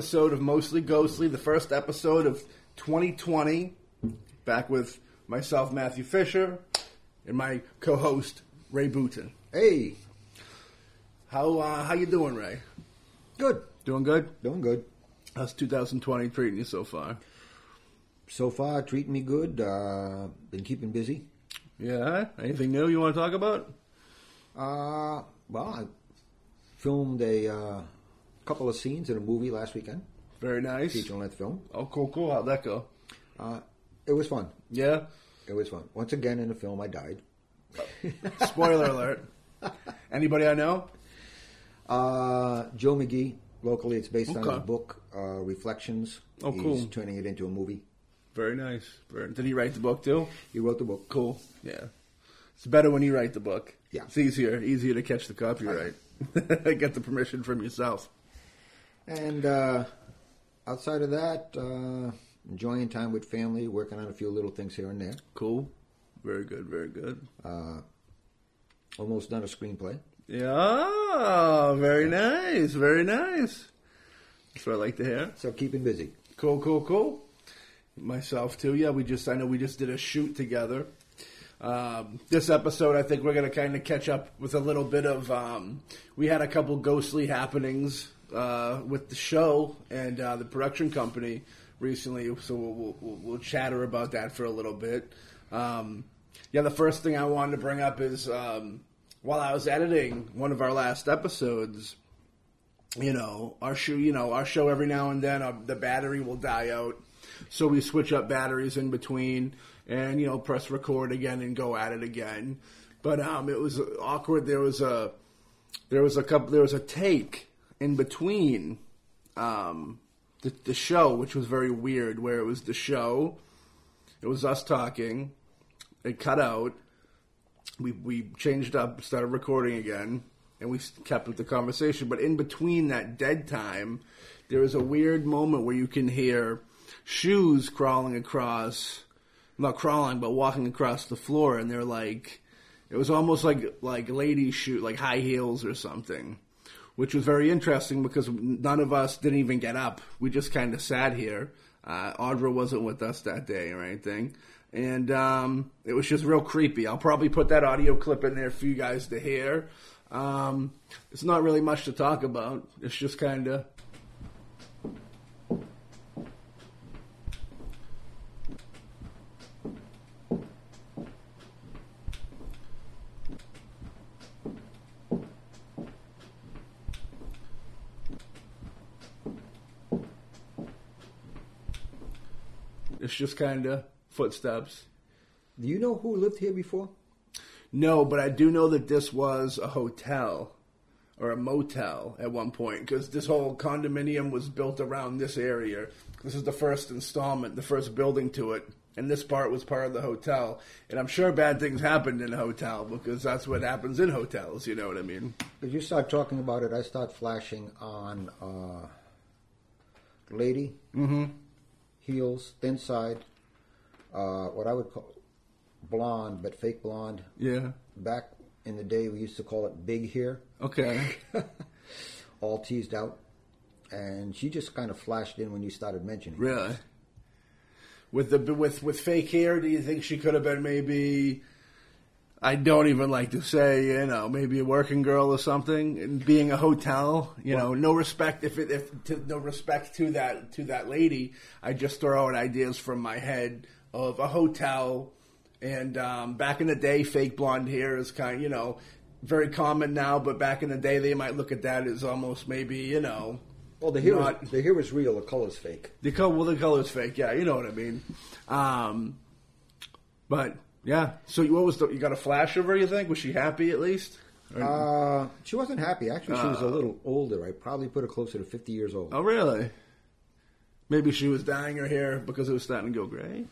episode of Mostly Ghostly, the first episode of 2020. Back with myself, Matthew Fisher, and my co-host Ray Booton. Hey, How uh, how you doing, Ray? good. Doing good? Doing good. How's 2020 treating you so far? So far, treating me good. Uh, been keeping busy. Yeah. Anything new you want to talk about? Uh, well, I filmed a uh, couple of scenes in a movie last weekend, Very nice. feature length film. Oh, cool, cool. How'd that go? Uh, it was fun. Yeah. It was fun. Once again in the film, I died. Spoiler alert. Anybody I know? Uh, Joe McGee, locally, it's based on Okay. his book, uh, Reflections. Oh, He's cool. turning it into a movie. Very nice. Very, did he write the book too? He wrote the book. Cool. Yeah. It's better when you write the book. Yeah. It's easier, easier to catch the copyright. Get the permission from yourself. And uh, outside of that, uh, enjoying time with family, working on a few little things here and there. Cool. Very good. Very good. Almost done a screenplay. Yeah. Very nice. Very nice. That's what I like to hear. So keeping busy. Cool. Cool. Cool. Myself too. Yeah. We just. I know we just did a shoot together. Um, this episode, I think we're going to kind of catch up with a little bit of. Um, we had a couple ghostly happenings uh, with the show and uh, the production company recently, so we'll, we'll, we'll chatter about that for a little bit. Um, yeah, the first thing I wanted to bring up is um, while I was editing one of our last episodes, you know, our show, you know, our show every now and then, uh, the battery will die out. So we switch up batteries in between and, you know, press record again and go at it again. But, um, it was awkward. There was a, there was a couple, there was a take in between, um, the, the show, which was very weird, where it was the show, it was us talking, it cut out, we we changed up, started recording again, and we kept with the conversation. But in between that dead time, there was a weird moment where you can hear shoes crawling across, not crawling, but walking across the floor, and they're like, it was almost like like lady shoe, like high heels or something. Which was very interesting because none of us didn't even get up. We just kind of sat here. Uh, Audra wasn't with us that day or anything and um, it was just real creepy. I'll probably put that audio clip in there for you guys to hear. Um, it's not really much to talk about. It's just kind of. It's just kind of footsteps. Do you know who lived here before? No, but I do know that this was a hotel or a motel at one point because this whole condominium was built around this area. This is the first installment, the first building to it, and this part was part of the hotel. And I'm sure bad things happened in a hotel because that's what happens in hotels. You know what I mean? As you start talking about it, I start flashing on uh, lady, mm-hmm. Heels, thin side, uh, what I would call blonde, but fake blonde. Yeah. Back in the day, we used to call it big hair, Okay. all teased out. And she just kind of flashed in when you started mentioning. it. Really? With the with with fake hair, do you think she could have been maybe? I don't even like to say, you know, maybe a working girl or something, and being a hotel, you know, no respect if it, if to, no respect to that to that lady. I just throw out ideas from my head of a hotel, and um, back in the day, fake blonde hair is kind, of, you know, very common now. But back in the day, they might look at that as almost maybe, you know, Well, the hair, Not- is, the hair is real, the color's fake. the color, well, the color's fake. Yeah, you know what I mean. Um, but yeah. So what was the? You got a flash of her? You think was she happy at least? Uh, she wasn't happy. Actually, she was a little older. I probably put her closer to 50 years old. oh, really? Maybe she was dyeing her hair because it was starting to go gray.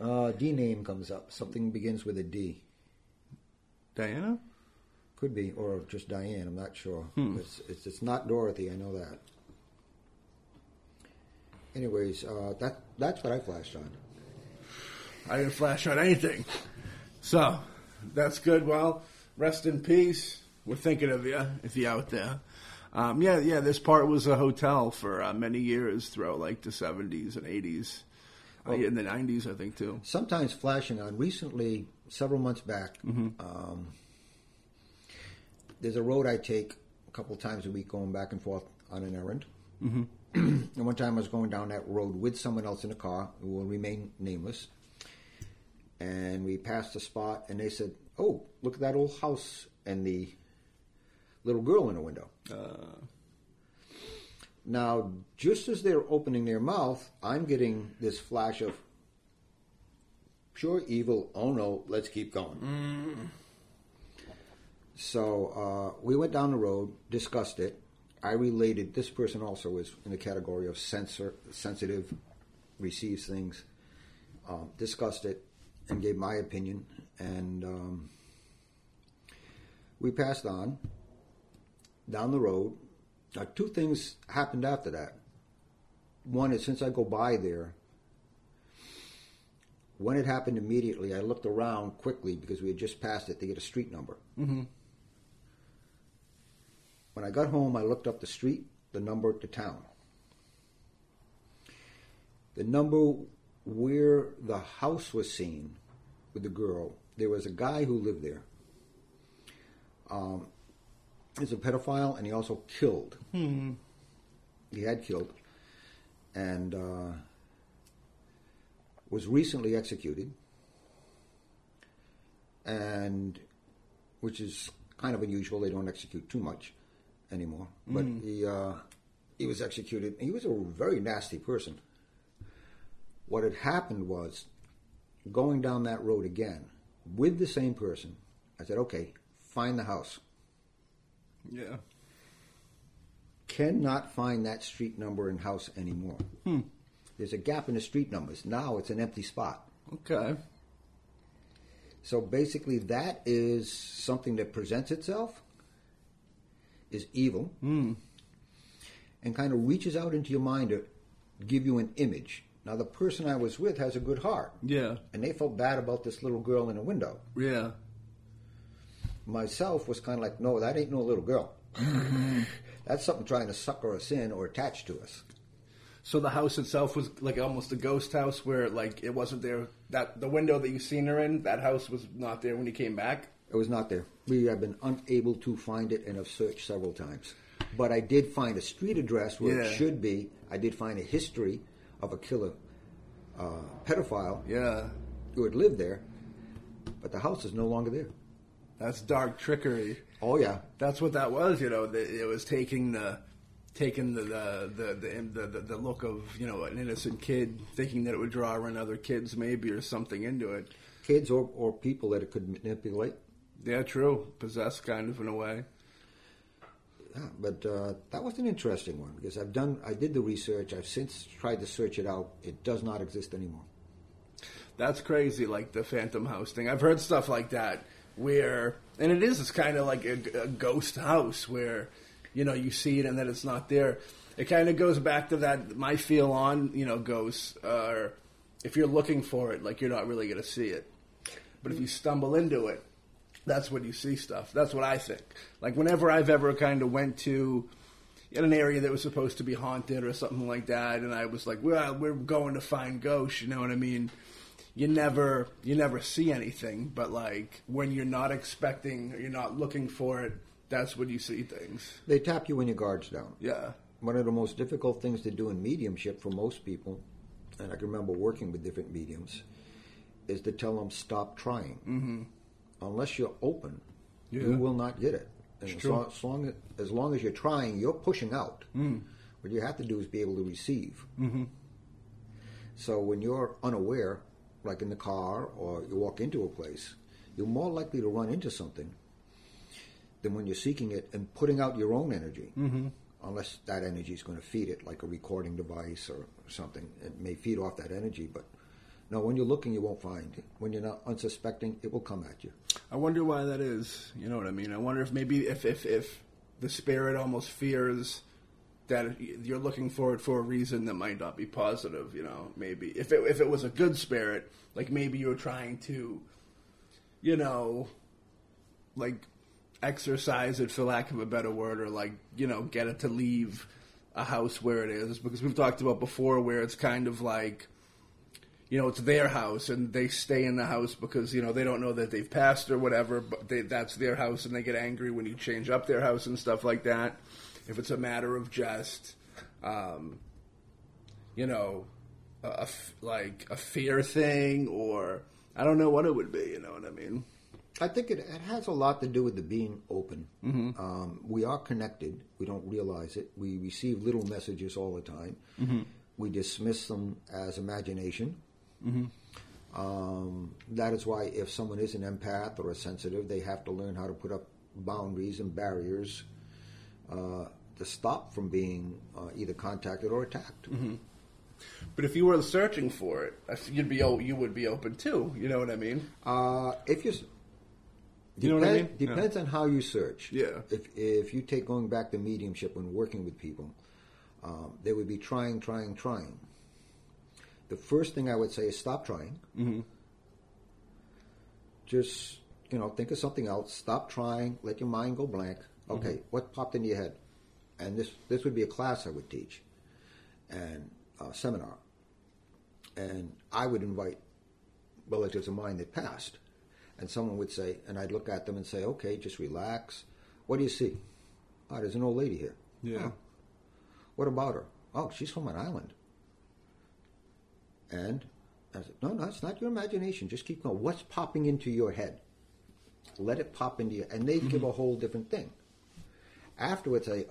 Uh, D name comes up. Something begins with a D. Diana. Could be, or just Diane. I'm not sure. It's, it's it's not Dorothy. I know that. Anyways, uh, that that's what I flashed on. I didn't flash on anything. So that's good. Well, rest in peace. We're thinking of you if you're out there. Um, yeah, yeah. This part was a hotel for uh, many years throughout like the seventies and eighties, uh, in the nineties, I think too. sometimes flashing on. Recently, several months back, um, there's a road I take a couple times a week going back and forth on an errand. Mm-hmm. and one time I was going down that road with someone else in a car who will remain nameless. And we passed a spot, and they said, "Oh, look at that old house and the little girl in the window." Now, just as they're opening their mouth, I'm getting this flash of pure evil. Oh no, let's keep going. So uh, we went down the road, discussed it. I related. This person also was in the category of sensor, sensitive, receives things. Um, discussed it and gave my opinion, and um, we passed on down the road. Now, two things happened after that. One is since I go by there, when it happened immediately, I looked around quickly because we had just passed it to get a street number. Mm-hmm. When I got home, I looked up the street, the number, the town. The number where the house was seen with the girl, there was a guy who lived there. Um, he's a pedophile, and he also killed. He had killed, and uh, was recently executed, and which is kind of unusual. They don't execute too much anymore. But he uh, he was executed. He was a very nasty person. What had happened was going down that road again with the same person. I said, "Okay, find the house." Yeah. Cannot find that street number and house anymore. Hmm. There's a gap in the street numbers. Now it's an empty spot. Okay. So basically, that is something that presents itself, is evil, hmm. and kind of reaches out into your mind to give you an image. Now, the person I was with has a good heart, Yeah. and they felt bad about this little girl in a window. Yeah. Myself was kind of like, no, that ain't no little girl. That's something trying to sucker us in or attach to us. So the house itself was like almost a ghost house, where like it wasn't there. That the window that you seen her in, that house was not there when you came back. It was not there. We have been unable to find it and have searched several times. But I did find a street address where Yeah. it should be. I did find a history of a killer uh, pedophile Yeah. who had lived there, but the house is no longer there. That's dark trickery. Oh, yeah. That's what that was. You know, the, it was taking the taking the the, the the the the look of you know an innocent kid, thinking that it would draw in other kids maybe or something into it. Kids or, or people that it could manipulate. Yeah, true. Possessed kind of in a way. Yeah, but uh, that was an interesting one because I've done, I did the research. I've since tried to search it out. It does not exist anymore. That's crazy, like the Phantom House thing. I've heard stuff like that where, and it is, it's kind of like a, a ghost house where, you know, you see it and then it's not there. It kind of goes back to that, my feel on, you know, ghosts, uh, if you're looking for it, like you're not really going to see it. But if you stumble into it, that's when you see stuff. That's what I think. Like whenever I've ever kind of went to in an area that was supposed to be haunted or something like that, and I was like, "Well, we're going to find ghosts," you know what I mean? You never, you never see anything, but like when you're not expecting, or you're not looking for it, that's when you see things. They tap you when your guard's down. Yeah, One of the most difficult things to do in mediumship for most people, and I can remember working with different mediums, is to tell them stop trying. Mm-hmm. Unless you're open, Yeah. you will not get it. And as, long, as, long as, as long as you're trying, you're pushing out. Mm. What you have to do is be able to receive. Mm-hmm. So when you're unaware, like in the car or you walk into a place, you're more likely to run into something than when you're seeking it and putting out your own energy. Mm-hmm. Unless that energy is going to feed it, like a recording device or something. It may feed off that energy, but no, when you're looking, you won't find. It. When you're not unsuspecting, it will come at you. I wonder why that is. You know what I mean? I wonder if maybe if if if the spirit almost fears that you're looking for it for a reason that might not be positive. You know, maybe if it if it was a good spirit, like maybe you were trying to, you know, like exorcise it, for lack of a better word, or like you know, get it to leave a house where it is. Because we've talked about before where it's kind of like you know, it's their house and they stay in the house because, you know, they don't know that they've passed or whatever, but they, that's their house and they get angry when you change up their house and stuff like that. If it's a matter of just, um, you know, a, a f- like a fear thing or I don't know what it would be, you know what I mean? I think it, it has a lot to do with the being open. Um, we are connected. We don't realize it. We receive little messages all the time. We dismiss them as imagination. Um, that is why, if someone is an empath or a sensitive, they have to learn how to put up boundaries and barriers uh, to stop from being uh, either contacted or attacked. But if you were searching for it, you'd be you would be open too. You know what I mean? Uh, if you, s- You know what I mean? Depends on how you search. Yeah. If if you take going back to mediumship when working with people, um, they would be trying, trying, trying. The first thing I would say is stop trying. Mm-hmm. Just you know, think of something else. Stop trying. Let your mind go blank. Okay, what popped into your head? And this this would be a class I would teach, and a seminar, and I would invite relatives of mine that passed. And someone would say, and I'd look at them and say, okay, just relax. What do you see? Oh, there's an old lady here. Yeah. "Oh, what about her? Oh, she's from an island. And I said, no, no, it's not your imagination. Just keep going. What's popping into your head? Let it pop into you. And they give mm-hmm. a whole different thing. Afterwards, I,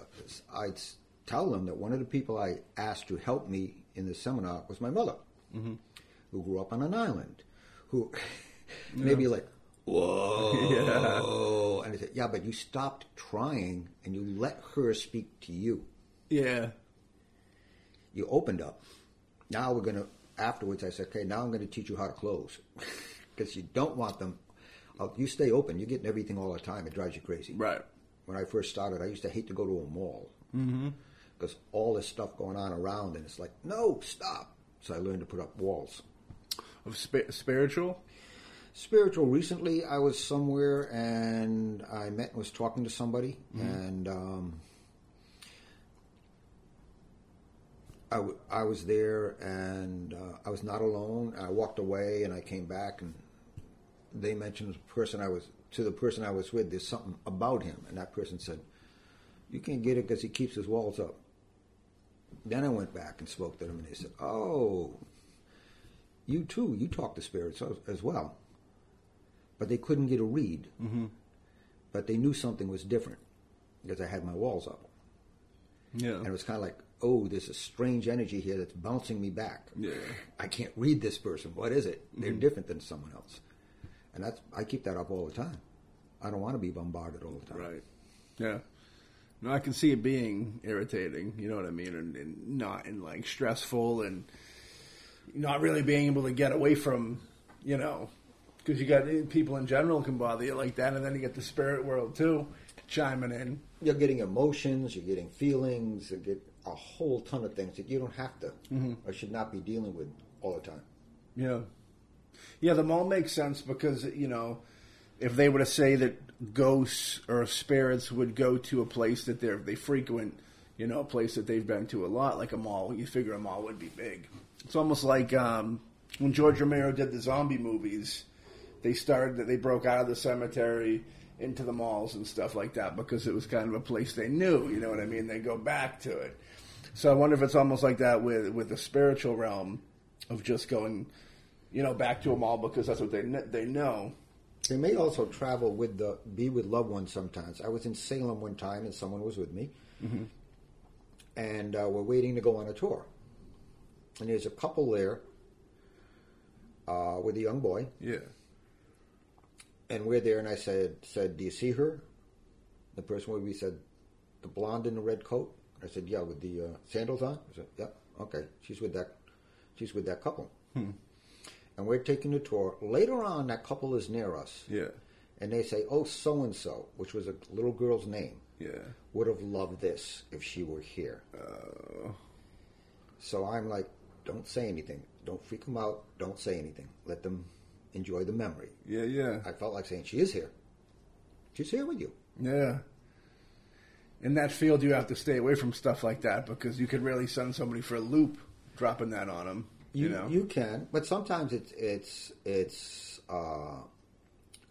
I'd tell them that one of the people I asked to help me in the seminar was my mother, mm-hmm. who grew up on an island, who maybe like, whoa. Yeah. And I said, yeah, but you stopped trying and you let her speak to you. Yeah. You opened up. Now we're going to, afterwards, I said, okay, now I'm going to teach you how to close. Because you don't want them, uh, you stay open. You're getting everything all the time. It drives you crazy. Right. When I first started, I used to hate to go to a mall. Because all this stuff going on around, and it's like, no, stop. So I learned to put up walls. Of spi- spiritual. Spiritual. Recently, I was somewhere and I met and was talking to somebody, and um, I, w- I was there and uh, I was not alone. I walked away and I came back and they mentioned the person I was to the person I was with. There's something about him, and that person said, "You can't get it because he keeps his walls up." Then I went back and spoke to them, and they said, "Oh, you too. You talk to spirits as, well." But they couldn't get a read. Mm-hmm. But they knew something was different because I had my walls up, Yeah. and it was kind of like, "Oh, there's a strange energy here that's bouncing me back." Yeah. I can't read this person. What is it? They're mm-hmm. different than someone else, and that's I keep that up all the time. I don't want to be bombarded all the time. Right. Yeah. No, I can see it being irritating. You know what I mean, and, and not and like stressful, and not really being able to get away from, you know, because you got people in general can bother you like that, and then you get the spirit world too chiming in. You're getting emotions. You're getting feelings. You get a whole ton of things that you don't have to or should not be dealing with all the time. Yeah. Yeah, the mall makes sense because, you know, if they were to say that ghosts or spirits would go to a place that they're, they frequent, you know, a place that they've been to a lot, like a mall, you figure a mall would be big. It's almost like um, when George Romero did the zombie movies, they started that they broke out of the cemetery into the malls and stuff like that because it was kind of a place they knew, you know what I mean? They go back to it. So I wonder if it's almost like that with with the spiritual realm of just going, you know, back to a mall because that's what they they know. They may also travel with the be with loved ones sometimes. I was in Salem one time and someone was with me, and uh, we're waiting to go on a tour. And there's a couple there uh, with a young boy, Yeah. and we're there. And I said, "said Do you see her?" The person with me said, "The blonde in the red coat." I said, "Yeah, with the uh, sandals on." I said, "Yeah, okay. She's with that. She's with that couple." And we're taking the tour. Later on, that couple is near us. Yeah. and they say, "Oh, so and so," which was a little girl's name, Yeah. would have loved this if she were here. So I'm like, "Don't say anything. Don't freak them out. Don't say anything. Let them enjoy the memory." Yeah. Yeah. I felt like saying, "She is here." She's here with you. Yeah. In that field, you have to stay away from stuff like that because you could really send somebody for a loop dropping that on them. You, You, know. you can, but sometimes it's it's it's uh,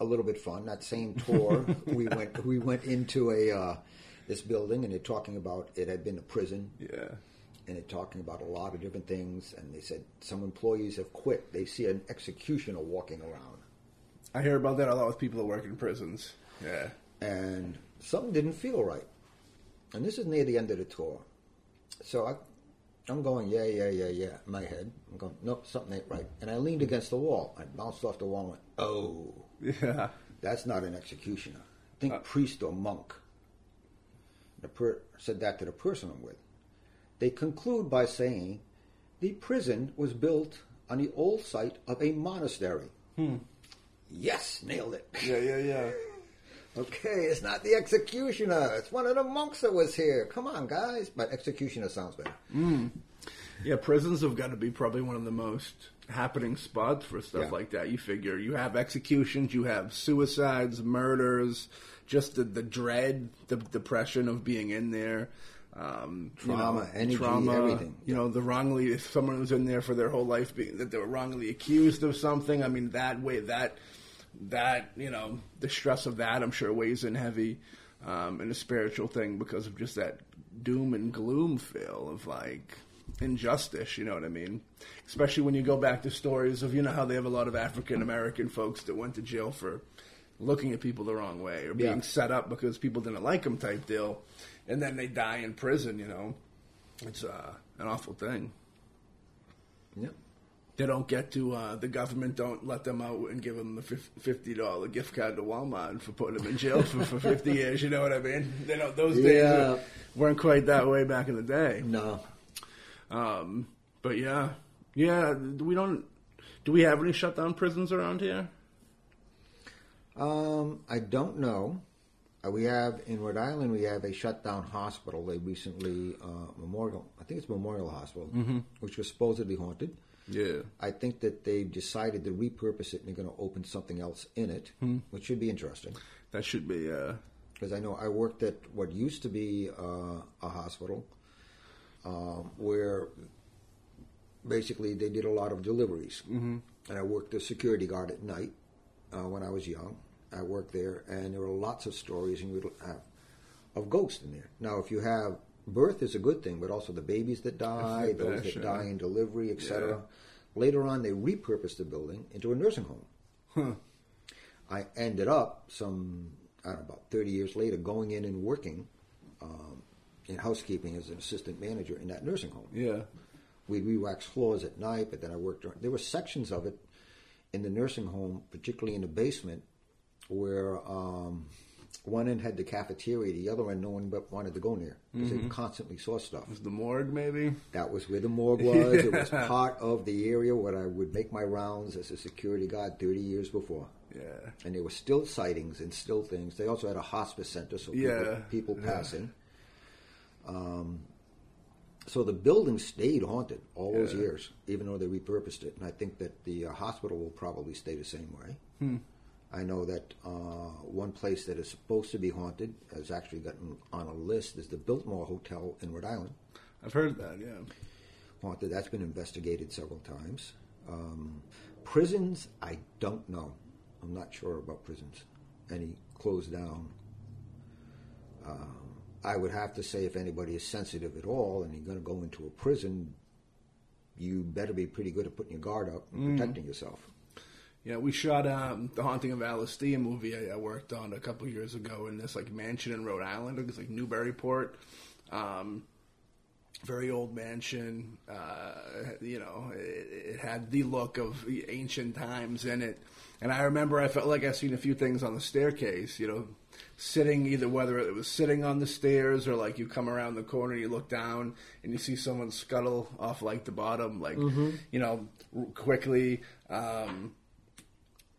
a little bit fun. That same tour, we went we went into a uh, this building, and they're talking about it had been a prison, yeah. and they're talking about a lot of different things. And they said some employees have quit. They see an executioner walking around, I hear about that a lot with people that work in prisons. Yeah. and something didn't feel right. And this is near the end of the tour, so I. I'm going, yeah, yeah, yeah, yeah, in my head. I'm going, nope, something ain't right. And I leaned against the wall. I bounced off the wall and went, oh. Yeah. That's not an executioner. Think Uh. priest or monk. The per- said that to the person I'm with. They conclude by saying the prison was built on the old site of a monastery. Hmm. Yes, nailed it. Yeah, yeah, yeah. Okay, it's not the executioner. It's one of the monks that was here. Come on, guys. But executioner sounds better. Yeah, prisons have got to be probably one of the most happening spots for stuff Yeah. like that. You figure you have executions, you have suicides, murders, just the, the dread, the depression of being in there. Um, you Trauma, know, energy, trauma, everything. You know, the wrongly, if someone was in there for their whole life being, that they were wrongly accused of something, I mean, that way, that, that, you know, the stress of that, I'm sure weighs in heavy, um, in a spiritual thing because of just that doom and gloom feel of like, injustice, you know what I mean? Especially when you go back to stories of, you know, how they have a lot of African American folks that went to jail for looking at people the wrong way or being Yeah. set up because people didn't like them type deal. And then they die in prison, you know? It's uh, an awful thing. Yep. They don't get to, uh, the government don't let them out and give them the $50 gift card to Walmart for putting them in jail for, for 50 years, you know what I mean? They don't, those days Yeah. weren't quite that way back in the day. No. Um, but yeah, yeah. We don't. Do we have any shutdown prisons around here? Um, I don't know. Uh, we have in Rhode Island. We have a shutdown hospital. They recently uh, Memorial. I think it's Memorial Hospital, which was supposedly haunted. Yeah. I think that they've decided to repurpose it and they're going to open something else in it, which should be interesting. That should be. Uh, Because I know I worked at what used to be uh, a hospital, um, where basically they did a lot of deliveries, mm-hmm. and I worked as security guard at night uh, when I was young. I worked there, and there were lots of stories and you'd have of ghosts in there. Now, if you have birth is a good thing, but also the babies that die, those that, die in delivery, etc. Yeah. Later on, they repurposed the building into a nursing home. I ended up some I don't know, about 30 years later going in and working um, in housekeeping as an assistant manager in that nursing home. yeah. We'd re-wax floors at night, but then I worked. There were sections of it in the nursing home, particularly in the basement, where um, one end had the cafeteria, the other end no one but wanted to go near because they constantly saw stuff. Was the morgue maybe? That was where the morgue was. It was part of the area where I would make my rounds as a security guard 30 years before. Yeah. And there were still sightings and still things. They also had a hospice center, so people, Yeah, people yeah. passing. Um, so the building stayed haunted all those years, even though they repurposed it. And I think that the uh, hospital will probably stay the same way. Hmm. I know that uh, one place that is supposed to be haunted has actually gotten on a list is the Biltmore Hotel in Rhode Island. I've heard that. Yeah. haunted. That's been investigated several times. Um, prisons, I don't know. I'm not sure about prisons. Any closed down. Um, I would have to say if anybody is sensitive at all and you're going to go into a prison, you better be pretty good at putting your guard up and protecting yourself. Yeah, we shot um, the Haunting of Alistia movie I, I worked on a couple years ago in this like mansion in Rhode Island. It was like Newburyport. Um, very old mansion. Uh, you know, it, it had the look of ancient times in it. And I remember I felt like I seen a few things on the staircase. You know, sitting either whether it was sitting on the stairs or like you come around the corner, you look down and you see someone scuttle off like the bottom, like you know, quickly. Um,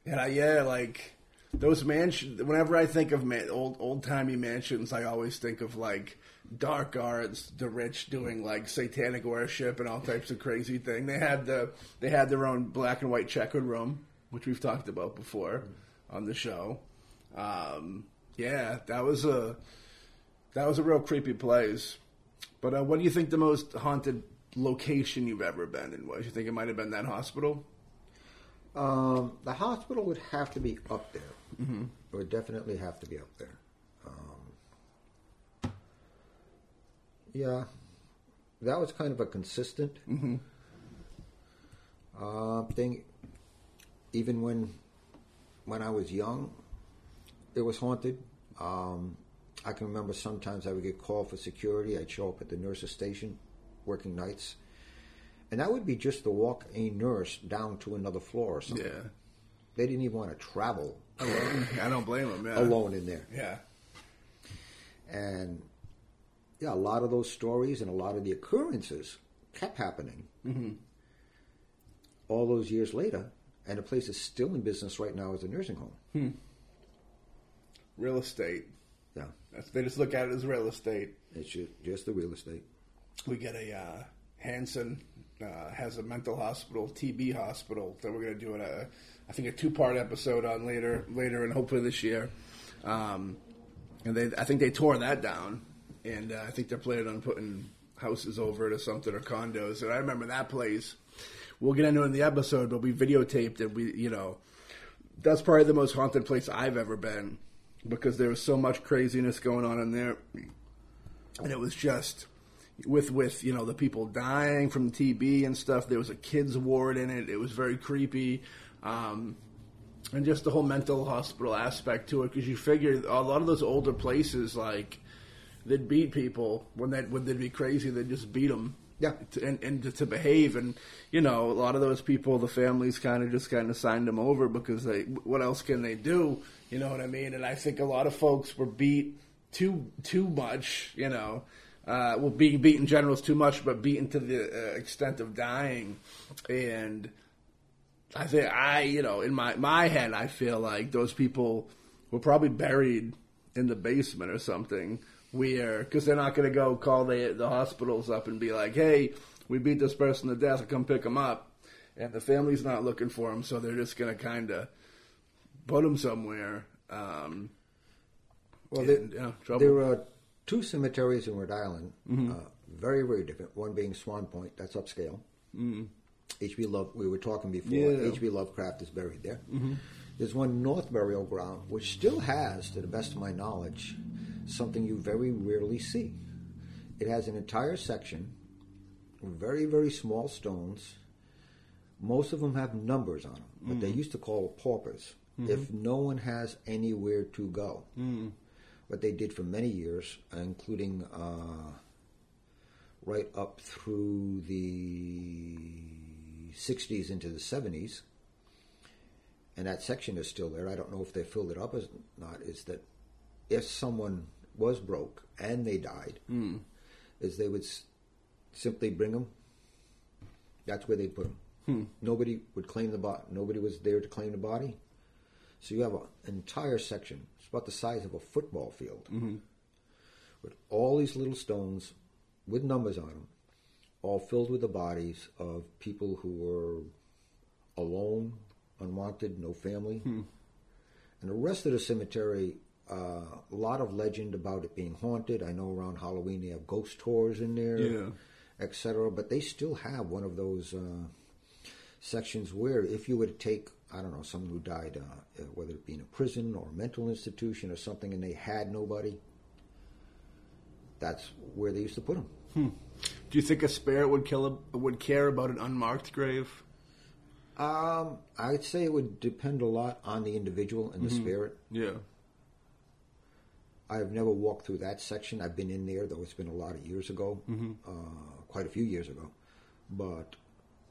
and I, yeah, like those mansions. Whenever I think of man, old old timey mansions, I always think of like dark arts, the rich doing like satanic worship and all types of crazy thing. They had the they had their own black and white checkered room, which we've talked about before on the show. Um, Yeah, that was a that was a real creepy place. But uh, what do you think the most haunted location you've ever been in was? You think it might have been that hospital? Um, the hospital would have to be up there. Mm-hmm. It would definitely have to be up there. Um, yeah, that was kind of a consistent Mm-hmm. uh, thing. Even when when I was young, it was haunted. Um, I can remember sometimes I would get called for security. I'd show up at the nurse's station, working nights, and that would be just to walk a nurse down to another floor or something. Yeah. They didn't even want to travel I don't blame them. Yeah. alone in there. Yeah. And yeah, a lot of those stories and a lot of the occurrences kept happening all those years later. And the place is still in business right now as a nursing home. Hmm. Real estate. Yeah, That's, they just look at it as real estate. it's ju- just the real estate. We get a uh, Hanson uh, has a mental hospital, TB hospital that we're going to do a, I think a two part episode on later, later, and hopefully this year. Um, and they, I think they tore that down, and uh, I think they're planning on putting houses over it or something or condos. And I remember that place. We'll get into it in the episode, but we videotaped it. We, you know, that's probably the most haunted place I've ever been because there was so much craziness going on in there, and it was just with with you know the people dying from TB and stuff. There was a kids ward in it. It was very creepy, um, and just the whole mental hospital aspect to it. Because you figure a lot of those older places like they'd beat people when they when they'd be crazy. They'd just beat them. Yeah. To, and, and to, to behave, and you know, a lot of those people, the families kind of just kind of signed them over because they, what else can they do? You know what I mean? And I think a lot of folks were beat too too much. You know, uh, well, being beat in general is too much, but beaten to the uh, extent of dying, and I think I, you know, in my my head, I feel like those people were probably buried in the basement or something. Where because they're not going to go call the the hospitals up and be like, hey, we beat this person to death, come pick them up, and the family's not looking for them, so they're just going to kind of put them somewhere. Um, Well, there, yeah, trouble. there are two cemeteries in Rhode Island, mm-hmm. uh, very, very different. One being Swan Point, that's upscale. Mm-hmm. H. B. Love, we were talking before, Yeah. H.P. Lovecraft is buried there. Mm-hmm. There's one North Burial Ground, which still has, to the best of my knowledge, something you very rarely see. It has an entire section, very, very small stones. Most of them have numbers on them, but they used to call paupers if no one has anywhere to go. What they did for many years, including uh, right up through the 60s into the 70s, and that section is still there. I don't know if they filled it up or not. Is that if someone was broke and they died, is they would s- simply bring them. That's where they'd put them. Nobody would claim the body. Nobody was there to claim the body. So you have an entire section. It's about the size of a football field, with all these little stones with numbers on them, all filled with the bodies of people who were alone, unwanted, no family. And the rest of the cemetery, uh, a lot of legend about it being haunted. I know around Halloween they have ghost tours in there, Yeah. etc. But they still have one of those uh, sections where if you were to take, I don't know, someone who died, uh, whether it be in a prison or a mental institution or something, and they had nobody, that's where they used to put them. Do you think a spirit would kill a, would care about an unmarked grave? Um, I'd say it would depend a lot on the individual and the spirit. Yeah. I've never walked through that section. I've been in there, though it's been a lot of years ago, uh, quite a few years ago. But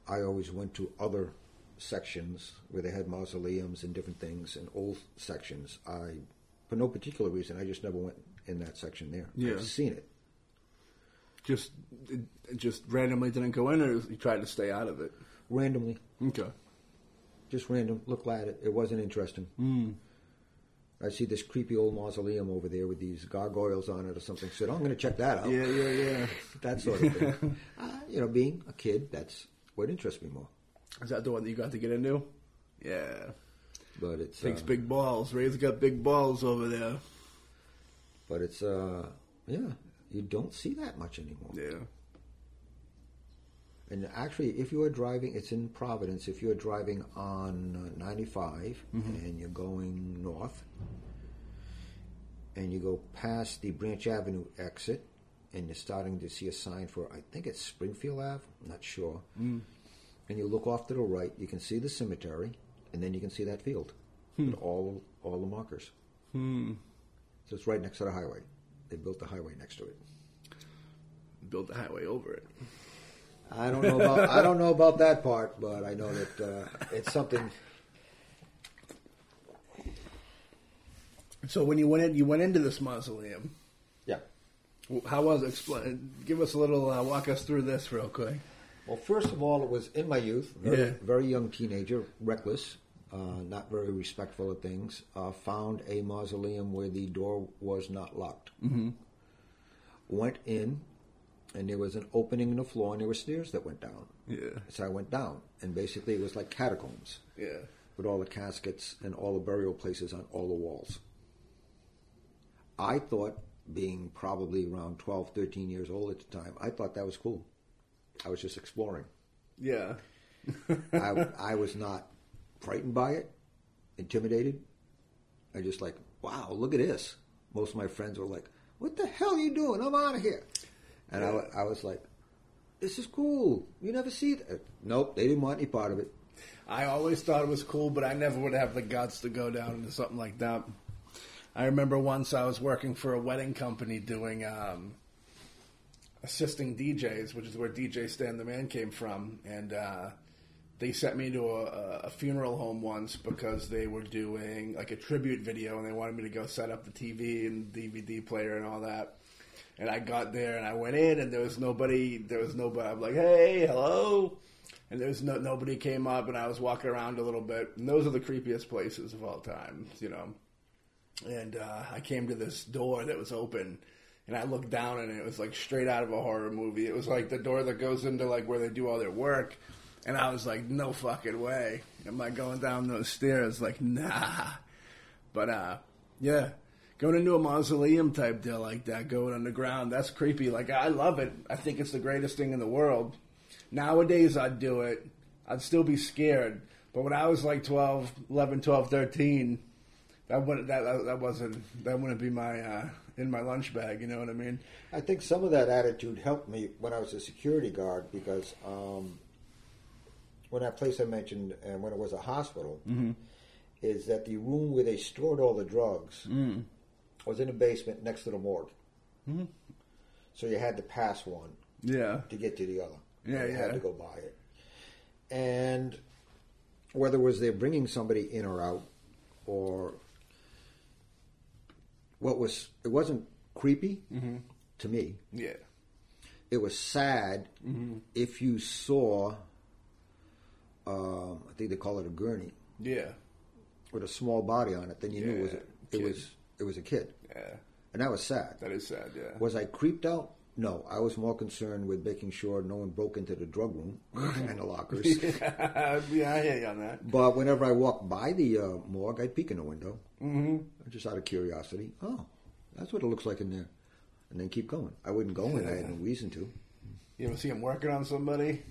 I always went to other sections where they had mausoleums and different things and old sections. I, for no particular reason, I just never went in that section there. Yeah. I've seen it. Just it just randomly didn't go in, or you tried to stay out of it. Randomly, Okay. just random. Look at it. It wasn't interesting. I see this creepy old mausoleum over there with these gargoyles on it or something. Said, oh, I'm going to check that out. Yeah, yeah, yeah. that sort of thing. uh, you know, being a kid, that's what interests me more. Is that the one that you got to get into? Yeah. But it's Takes uh, big balls. Ray's got big balls over there. But it's uh, yeah, you don't see that much anymore. Yeah. And actually, if you are driving, it's in Providence. If you're driving on uh, 95 and you're going north, and you go past the Branch Avenue exit, and you're starting to see a sign for, I think it's Springfield Ave, I'm not sure. And you look off to the right, you can see the cemetery, and then you can see that field with all all the markers. So it's right next to the highway. They built the highway next to it. Built the highway over it. I don't know about I don't know about that part, but I know that uh, it's something. So when you went in, you went into this mausoleum. Yeah. How was it? Explain. Give us a little. Uh, walk us through this real quick. Well, first of all, it was in my youth, very, Yeah. very young teenager, reckless, uh, not very respectful of things. Uh, found a mausoleum where the door was not locked. Mm-hmm. Went in, and there was an opening in the floor, and there were stairs that went down. Yeah. So I went down, and basically it was like catacombs Yeah. with all the caskets and all the burial places on all the walls. I thought, being probably around 12, 13 years old at the time, I thought that was cool. I was just exploring. Yeah. I, I was not frightened by it, intimidated. I just like, wow, look at this. Most of my friends were like, what the hell are you doing? I'm out of here. And I, I was like, this is cool. You never see that. Nope, they didn't want any part of it. I always thought it was cool, but I never would have the guts to go down into something like that. I remember once I was working for a wedding company doing um, assisting DJs, which is where DJ Stan the Man came from, and uh, they sent me to a, a funeral home once because they were doing like a tribute video, and they wanted me to go set up the TV and DVD player and all that. And I got there and I went in and there was nobody. There was nobody. I'm like, hey, hello. And there was no nobody came up, and I was walking around a little bit. And those are the creepiest places of all time, you know. And uh, I came to this door that was open, and I looked down, and it was like straight out of a horror movie. It was like the door that goes into like where they do all their work. And I was like, no fucking way. Am I going down those stairs? Like, nah. But uh, yeah, going into a mausoleum type deal like that, going underground, that's creepy. Like, I love it. I think it's the greatest thing in the world. Nowadays, I'd do it. I'd still be scared. But when I was like 12, 11, 12, 13, that wouldn't that that wasn't that wouldn't be my uh, in my lunch bag. You know what I mean? I think some of that attitude helped me when I was a security guard because um, when that place I mentioned and when it was a hospital, mm-hmm. is that the room where they stored all the drugs mm. was in the basement next to the morgue. Mm-hmm. So you had to pass one Yeah. to get to the other. Yeah, you yeah. had to go by it. And whether it was they're bringing somebody in or out, or what was it wasn't creepy to me. Yeah. It was sad Mm-hmm. if you saw. Um, I think they call it a gurney Yeah. with a small body on it. Then you knew it was a, it kid. was it was a kid, Yeah. and that was sad. That is sad. Yeah. Was I creeped out? No, I was more concerned with making sure no one broke into the drug room and the lockers. yeah, I hear you on that. But whenever I walked by the uh, morgue, I'd peek in the window, mm-hmm. just out of curiosity. Oh, that's what it looks like in there, and then keep going. I wouldn't go in. I had no reason to. You ever see him working on somebody?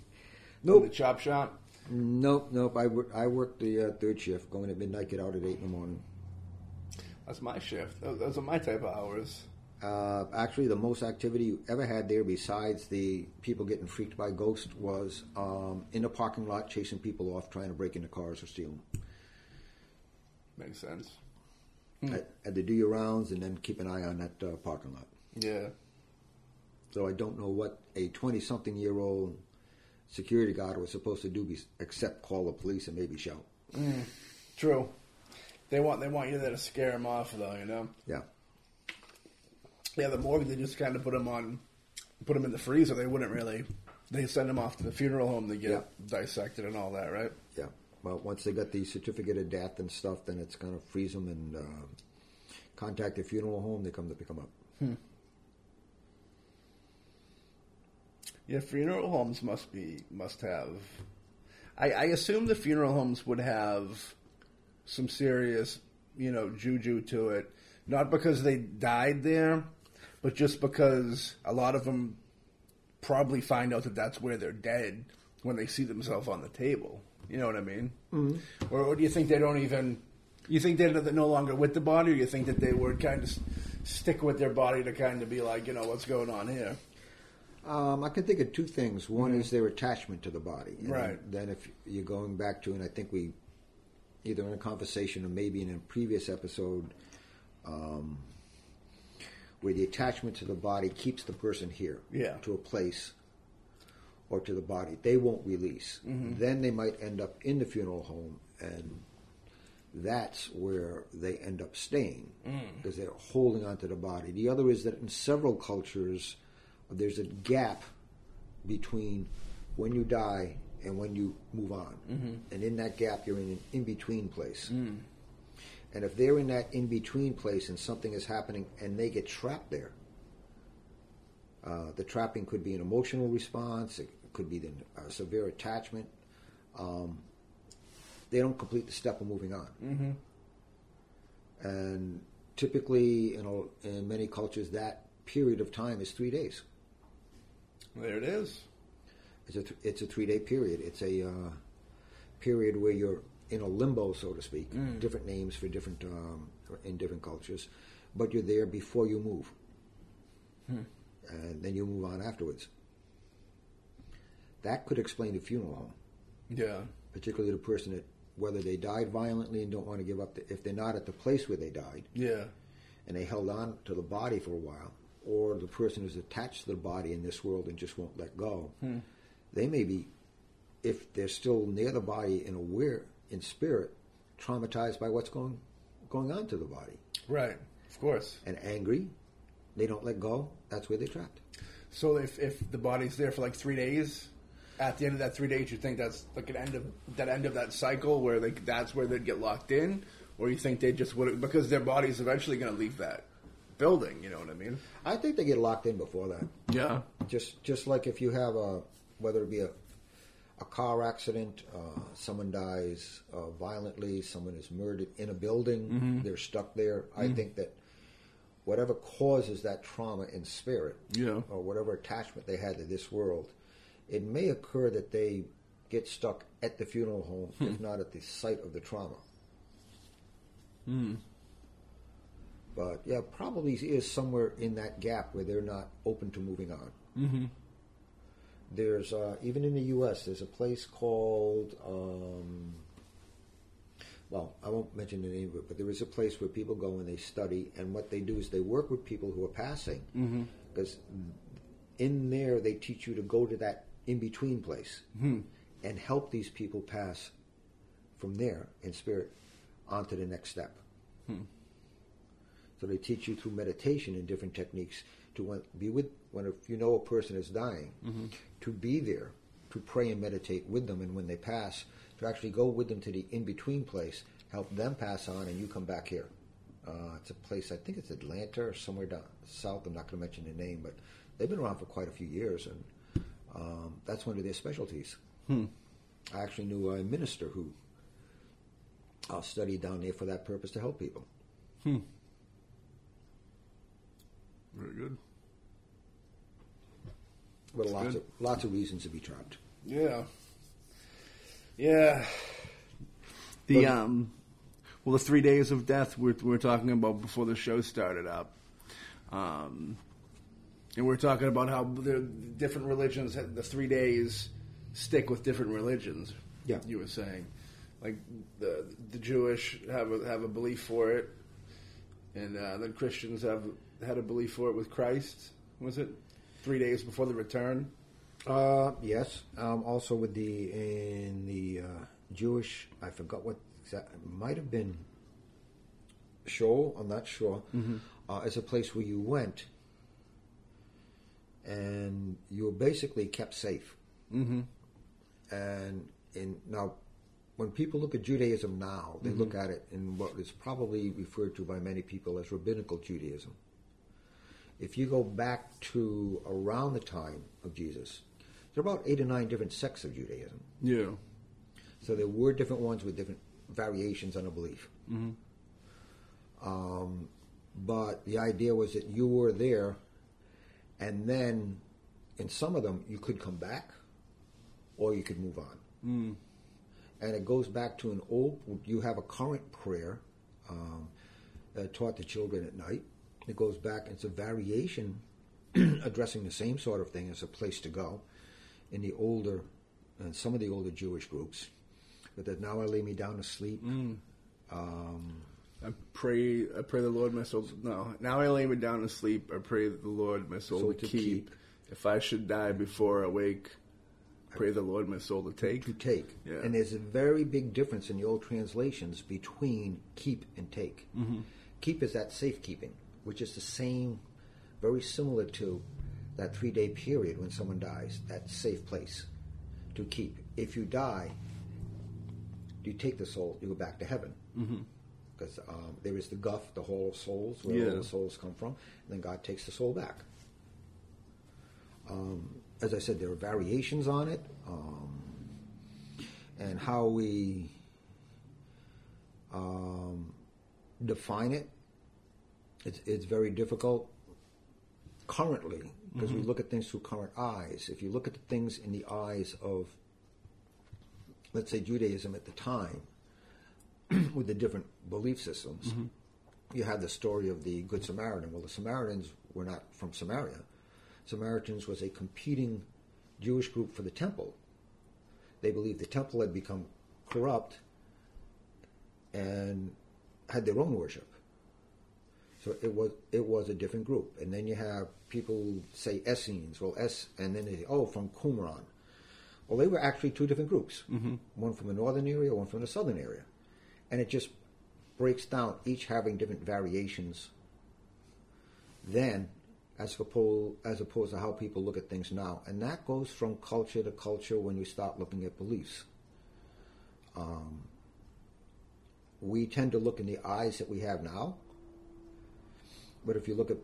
Nope. In the chop shop? Nope, nope. I work. I worked the uh, third shift, going at midnight, get out at eight in the morning. That's my shift. Those, are my type of hours. Uh, actually, the most activity you ever had there, besides the people getting freaked by ghosts, was um, in the parking lot chasing people off, trying to break into cars or steal them. Makes sense. Had, had to do your rounds and then keep an eye on that uh, parking lot. Yeah. So I don't know what a twenty-something-year-old security guard was supposed to do, except call the police and maybe shout. True. They want they want you there to scare them off, though. You know. Yeah, Yeah, the morgue. They just kind of put them on, put them in the freezer. They wouldn't really. They send them off to the funeral home to get Yeah. dissected and all that, right? yeah. Well, once they got the certificate of death and stuff, then it's going to freeze them and uh, contact the funeral home. They come to pick them up. Yeah, funeral homes must be must have. I, I assume the funeral homes would have some serious, you know, juju to it not because they died there, but just because a lot of them probably find out that that's where they're dead when they see themselves on the table. You know what I mean? Mm-hmm. Or, or do you think they don't even? You think they're no longer with the body, or you think that they would kind of stick with their body to kind of be like, you know, what's going on here? Um, I can think of two things. One mm-hmm. is their attachment to the body. Right. Then, if you're going back to, and I think we, either in a conversation or maybe in a previous episode, um, where the attachment to the body keeps the person here, yeah. to a place or to the body, they won't release. Mm-hmm. Then they might end up in the funeral home, and that's where they end up staying mm. because they're holding onto the body. The other is that in several cultures there's a gap between when you die and when you move on. Mm-hmm. And in that gap, you're in an in between place. Mm. And if they're in that in between place and something is happening and they get trapped there, uh, the trapping could be an emotional response, it could be a severe attachment. Um, they don't complete the step of moving on. Mm-hmm. And typically, in, a, in many cultures, that period of time is three days. There it is. It's a th- it's a three day period. It's a uh, period where you're in a limbo, so to speak. Mm. Different names for different um, in different cultures, but you're there before you move, hmm. And then you move on afterwards. That could explain the funeral home. Yeah, particularly the person that whether they died violently and don't want to give up. The, if they're not at the place where they died. Yeah, and they held on to the body for a while or the person is attached to the body in this world and just won't let go, hmm. they may be, if they're still near the body and aware in spirit, traumatized by what's going going on to the body. Right, of course. And angry, they don't let go. That's where they're trapped. So if if the body's there for like three days, at the end of that three days, you think that's like an end of that end of that cycle where they that's where they'd get locked in, or you think they just would because their body's eventually going to leave that building. You know what I mean? I think they get locked in before that. Yeah. Just just like if you have a whether it be a a car accident, uh, someone dies uh, violently, someone is murdered in a building, mm-hmm. they're stuck there. Mm-hmm. I think that whatever causes that trauma in spirit, yeah. or whatever attachment they had to this world, it may occur that they get stuck at the funeral home, hmm. if not at the site of the trauma. Mm. But yeah, probably is somewhere in that gap where they're not open to moving on. Mm-hmm. There's uh, even in the U.S. There's a place called. Um, well, I won't mention the name of it, but there is a place where people go and they study, and what they do is they work with people who are passing, because mm-hmm. in there they teach you to go to that in between place mm-hmm. and help these people pass from there in spirit onto the next step. Hmm. So they teach you through meditation and different techniques to be with when if you know a person is dying, mm-hmm. to be there, to pray and meditate with them, and when they pass, to actually go with them to the in between place, help them pass on, and you come back here. Uh, it's a place I think it's Atlanta or somewhere down south. I'm not going to mention the name, but they've been around for quite a few years, and um, that's one of their specialties. Hmm. I actually knew a minister who uh, studied down there for that purpose to help people. Hmm. Very good. But lots good. of lots of reasons to be trapped. Yeah. Yeah. The but, um, well, the three days of death we we were talking about before the show started up. Um, and we are talking about how the different religions, the three days, stick with different religions. Yeah, you were saying, like the the Jewish have a, have a belief for it, and uh, then Christians have had a belief for it with Christ. Was it three days before the return? Uh, yes. Um, also with the in the uh, Jewish, I forgot what that might have been. Show, I'm not sure. Mm-hmm. Uh, as a place where you went, and you were basically kept safe. Mm-hmm. And in now, when people look at Judaism now, they mm-hmm. look at it in what is probably referred to by many people as rabbinical Judaism if you go back to around the time of Jesus, there are about eight or nine different sects of Judaism. Yeah. So there were different ones with different variations on a belief. Mm-hmm. Um, but the idea was that you were there, and then in some of them you could come back, or you could move on. Mm. And it goes back to an old. You have a current prayer um, taught to children at night. It goes back. It's a variation addressing the same sort of thing as a place to go in the older and some of the older Jewish groups. But that now I lay me down to sleep. Mm. Um, I pray. I pray the Lord my soul. No, now I lay me down to sleep. I pray that the Lord my soul, Soul to, to keep. keep. If I should die before I wake, pray the Lord my soul to take. to take. Yeah. And there's a very big difference in the old translations between keep and take. Mm-hmm. Keep is that safekeeping, which is the same, very similar to that three day period when someone dies, that safe place to keep. If you die, you take the soul, you go back to heaven. Because um, there is the Guf, the hall of souls, where Yeah. all the souls come from, and then God takes the soul back. Um, as I said, there are variations on it, um, and how we um, define it. It's, it's very difficult currently because we look at things through current eyes. If you look at the things in the eyes of, let's say, Judaism at the time, with the different belief systems, mm-hmm. you had the story of the Good Samaritan. Well, the Samaritans were not from Samaria. Samaritans was a competing Jewish group for the temple. They believed the temple had become corrupt and had their own worship. So it was it was a different group. And then you have people say Essenes, well Es and then they say, oh from Qumran. Well they were actually two different groups. Mm-hmm. One from the northern area, one from the southern area. And it just breaks down, each having different variations then as opposed, as opposed to how people look at things now. And that goes from culture to culture when you start looking at beliefs. Um, we tend to look in the eyes that we have now, but if you look at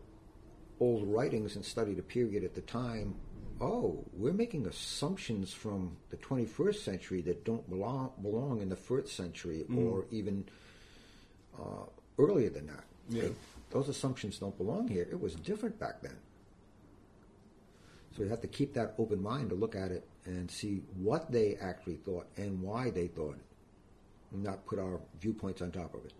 old writings and study the period at the time, oh, we're making assumptions from the 21st century that don't belong, belong in the first century or even uh, earlier than that. Yeah. Those assumptions don't belong here. It was different back then. So you have to keep that open mind to look at it and see what they actually thought and why they thought it, and not put our viewpoints on top of it.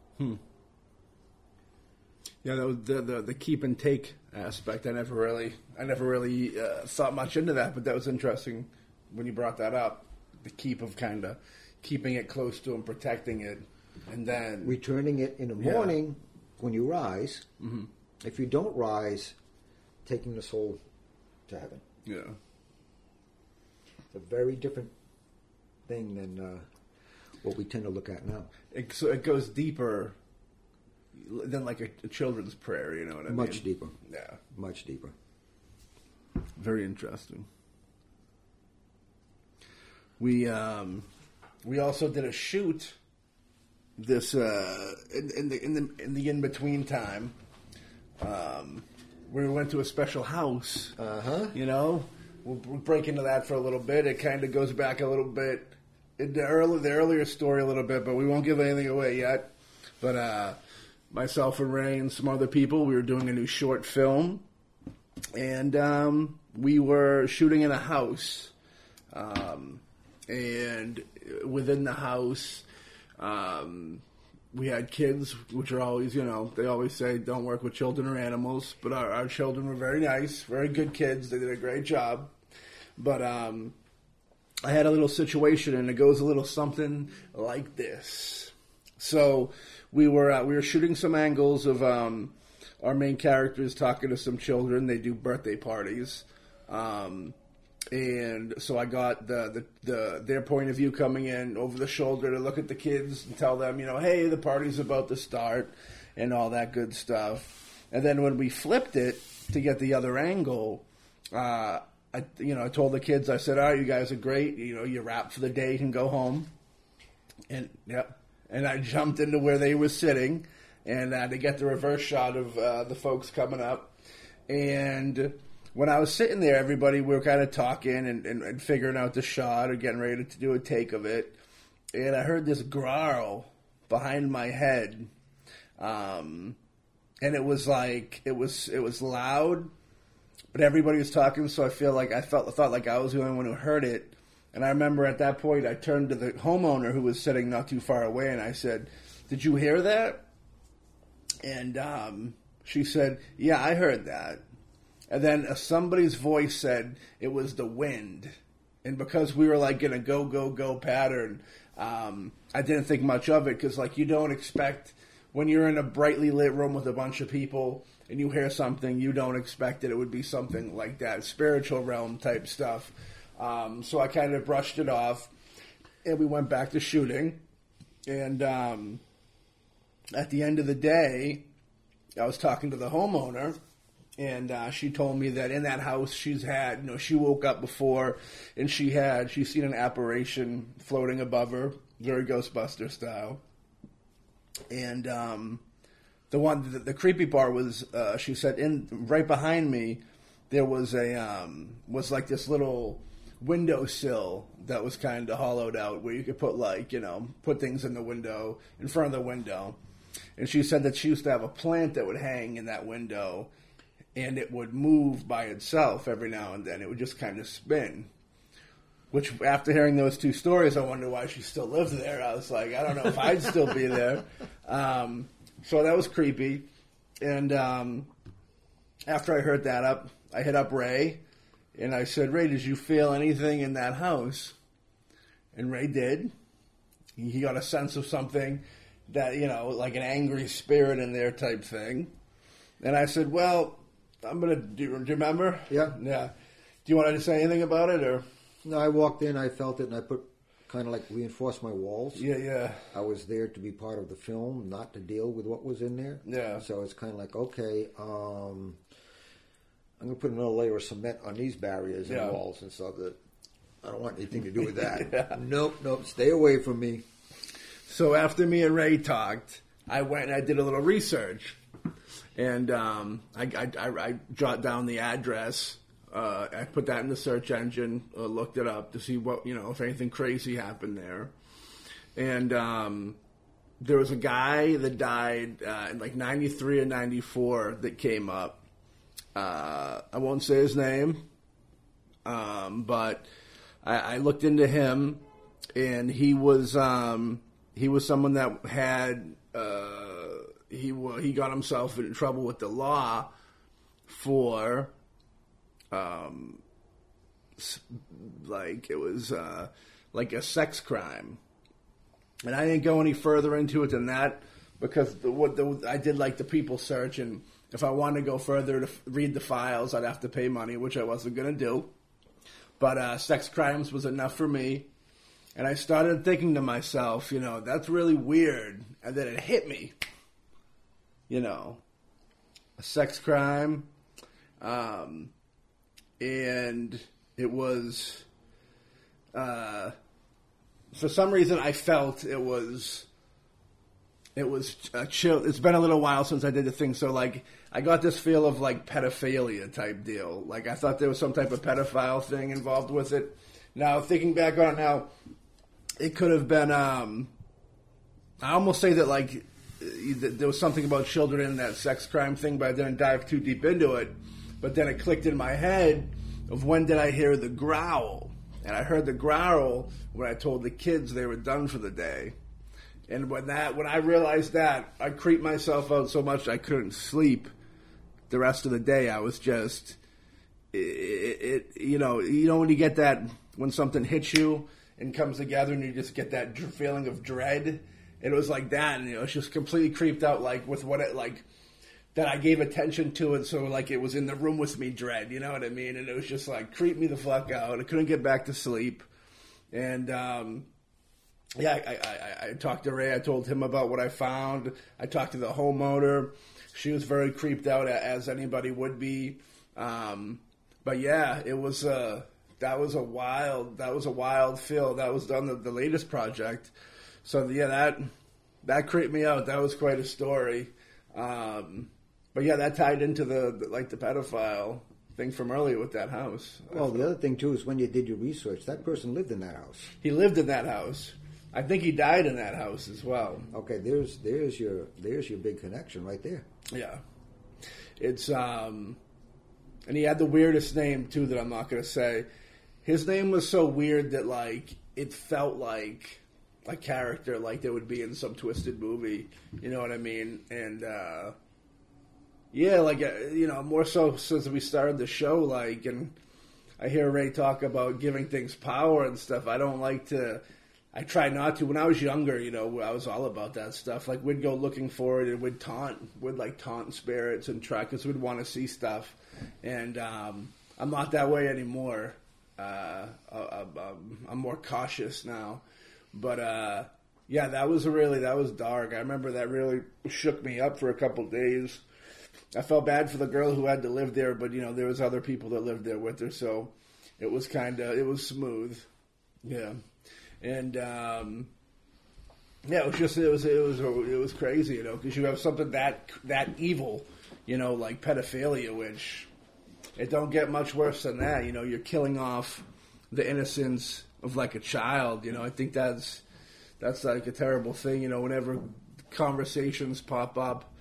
Yeah, the, the the keep and take aspect. I never really, I never really uh, thought much into that, but that was interesting when you brought that up. The keep of kind of keeping it close to and protecting it, and then Returning it in the Yeah. morning when you rise. If you don't rise, taking the soul to heaven. yeah, It's a very different thing than uh, what we tend to look at now. it, so it goes deeper than like a, a children's prayer. You know what I mean? Much deeper. Yeah, Much deeper. very interesting. We um, we also did a shoot this uh, in, in the in the in the in between time. Um, we went to a special house. Uh-huh. You know, we'll, we'll break into that for a little bit. It kind of goes back a little bit in the early the earlier story a little bit, but we won't give anything away yet. But uh, myself and Ray and some other people, we were doing a new short film, and um, we were shooting in a house. Um, and within the house, um, we had kids, which are always, you know, they always say don't work with children or animals, but our, our children were very nice, very good kids. They did a great job. But um, I had a little situation, and it goes a little something like this. So we were uh, we were shooting some angles of um, our main characters talking to some children. They do birthday parties. Um, and so I got the, the, the their point of view coming in over the shoulder to look at the kids and tell them, you know, hey, the party's about to start and all that good stuff. And then when we flipped it to get the other angle, uh, I you know I told the kids I said, all right, you guys are great. You know, you wrap for the day, can go home. And yep, and I jumped into where they were sitting, and uh, to get the reverse shot of uh, the folks coming up, and when I was sitting there, everybody we were kind of talking and, and, and figuring out the shot or getting ready to do a take of it. And I heard this growl behind my head. Um, and it was like it was it was loud, but everybody was talking. So I feel like I felt thought like I was the only one who heard it. And I remember at that point, I turned to the homeowner who was sitting not too far away, and I said, "Did you hear that?" And um, she said, "Yeah, I heard that." And then uh, somebody's voice said it was the wind. And because we were like in a go go go pattern, um, I didn't think much of it because like you don't expect when you're in a brightly lit room with a bunch of people and you hear something, you don't expect that it would be something like that spiritual realm type stuff. Um, so I kind of brushed it off, and we went back to shooting. And um, at the end of the day, I was talking to the homeowner, and uh, she told me that in that house she's had, you know, she woke up before, and she had she's seen an apparition floating above her, very Ghostbuster style. And um, the one, the, the creepy part was, uh, she said, in right behind me, there was a um, was like this little windowsill that was kind of hollowed out where you could put like you know put things in the window in front of the window. And she said that she used to have a plant that would hang in that window and it would move by itself every now and then. It would just kind of spin. Which after hearing those two stories i wonder why she still lived there. I was like i don't know if i'd still be there. Um, so that was creepy. And um, after i heard that up i hit up ray and I said, Ray, did you feel anything in that house? And Ray did. He got a sense of something that, you know, like an angry spirit in there type thing. And I said, well, I'm going to, do you remember? Yeah. Yeah. Do you want to say anything about it or? No, I walked in, I felt it, and I put kind of like reinforced my walls. Yeah, yeah. I was there to be part of the film, not to deal with what was in there. Yeah. So it's kind of like, okay, um, I'm going to put another layer of cement on these barriers and Yeah. walls and stuff that I don't want anything to do with that. Yeah. Nope, nope, stay away from me. So after me and Ray talked, I went and I did a little research, and um, I, I, I, I jot down the address. Uh, I put that in the search engine, uh, looked it up to see what you know if anything crazy happened there, and um, there was a guy that died uh, in like '93 or '94 that came up. Uh, I won't say his name, um, but I, I looked into him, and he was um, he was someone that had uh, he he got himself in trouble with the law for um, like it was uh, like a sex crime, and I didn't go any further into it than that because the, what the, I did like the people search, and if I wanted to go further to read the files, I'd have to pay money, which I wasn't going to do. But uh, sex crimes was enough for me. And I started thinking to myself, you know, that's really weird. And then it hit me. You know, a sex crime. Um, and it was, uh, for some reason, I felt it was, it was a chill. It's been a little while since I did the thing. So, like, I got this feel of, like, pedophilia type deal. Like, I thought there was some type of pedophile thing involved with it. Now, thinking back on it now, it could have been. Um, I almost say that like uh, there was something about children in that sex crime thing, but I didn't dive too deep into it. But then it clicked in my head of when did I hear the growl? And I heard the growl when I told the kids they were done for the day. And when that when I realized that, I creeped myself out so much I couldn't sleep the rest of the day. I was just it, it, you know, you know when you get that when something hits you and comes together, and you just get that feeling of dread. It was like that, and you know, it's just completely creeped out, like with what it like that I gave attention to it, so like it was in the room with me, dread. You know what I mean? And it was just like creep me the fuck out. I couldn't get back to sleep, and um, yeah, I, I, I talked to Ray. I told him about what I found. I talked to the homeowner. She was very creeped out, as anybody would be. Um, but yeah, it was uh, that was a wild that was a wild feel. That was done the, the latest project. So yeah, that that creeped me out. That was quite a story. Um, but yeah, that tied into the, the like the pedophile thing from earlier with that house. Well, the other thing too is when you did your research, that person lived in that house. He lived in that house. I think he died in that house as well. Okay, there's there's your there's your big connection right there. Yeah. It's um and he had the weirdest name too that I'm not gonna say. His name was so weird that like it felt like a character like that would be in some twisted movie. You know what I mean? And uh yeah, like uh, you know, more so since we started the show like and I hear Ray talk about giving things power and stuff. I don't like to I tried not to. When I was younger, you know, I was all about that stuff. Like we'd go looking for it and we'd taunt, would like taunt spirits and try because we'd want to see stuff. And um, I'm not that way anymore. Uh, I'm, I'm more cautious now. But uh, yeah, that was really that was dark. I remember that really shook me up for a couple days. I felt bad for the girl who had to live there, but you know there was other people that lived there with her, so it was kind of it was smooth. Yeah and um, yeah, it was just it was it was it was crazy, you know, because you have something that that evil, you know, like pedophilia, which it don't get much worse than that. You know, you're killing off the innocence of like a child. You know, I think that's that's like a terrible thing. You know, whenever conversations pop up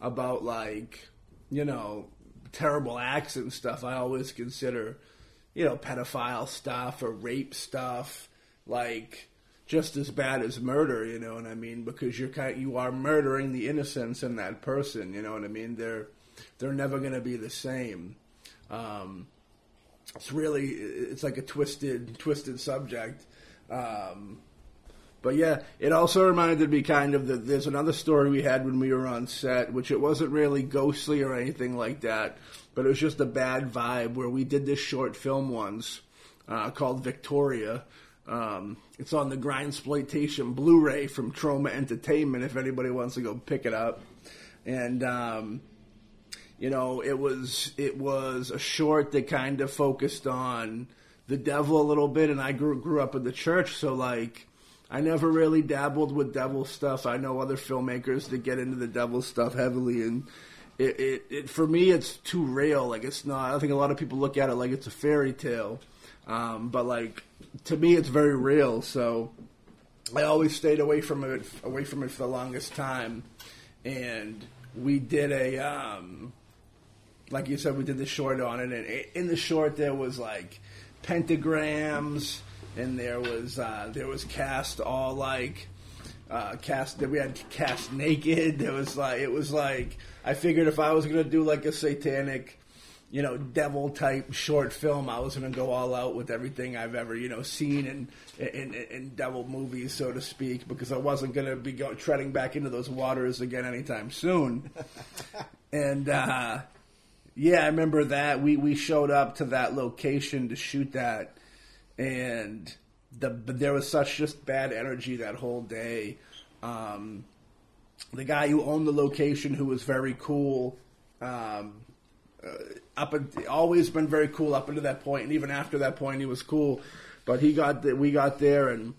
about like you know terrible acts and stuff, I always consider you know pedophile stuff or rape stuff like just as bad as murder, you know what I mean? Because you're kind, you are murdering the innocence in that person, you know what I mean? They're they're never going to be the same. Um, it's really it's like a twisted twisted subject. Um, but yeah, it also reminded me kind of that there's another story we had when we were on set, which it wasn't really ghostly or anything like that, but it was just a bad vibe where we did this short film once uh, called Victoria, um, it's on the Grindsploitation Blu-ray from Troma Entertainment. If anybody wants to go pick it up, and um, you know, it was it was a short that kind of focused on the devil a little bit, and I grew grew up in the church, so like. I never really dabbled with devil stuff. I know other filmmakers that get into the devil stuff heavily, and it, it, it, for me, it's too real. Like it's not. I think a lot of people look at it like it's a fairy tale, um, but like to me, it's very real. So I always stayed away from it, away from it for the longest time. And we did a, um, like you said, we did the short on it, and in the short there was like pentagrams, and there was uh, there was cast all like uh, cast that we had cast naked. There was like it was like I figured if I was gonna do like a satanic you know, devil type short film. I was going to go all out with everything I've ever, you know, seen in, in, in devil movies, so to speak, because I wasn't going to be go, treading back into those waters again anytime soon. and, uh, yeah, I remember that. We, we showed up to that location to shoot that, and the, there was such just bad energy that whole day. Um, the guy who owned the location, who was very cool, um, uh, up and always been very cool up until that point, and even after that point, he was cool. But he got the, we got there, and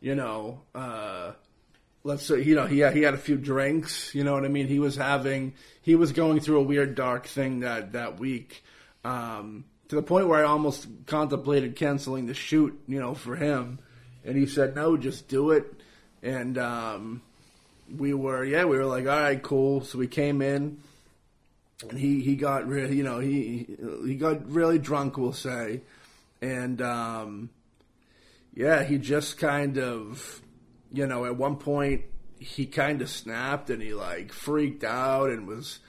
you know, uh, let's say you know he he had a few drinks. You know what I mean? He was having he was going through a weird dark thing that that week. Um, to the point where I almost contemplated canceling the shoot, you know, for him. And he said, no, just do it. And um, we were, yeah, we were like, all right, cool. So we came in and he he got really you know he he got really drunk we'll say. And um, yeah he just kind of you know at one point he kind of snapped and he like freaked out and was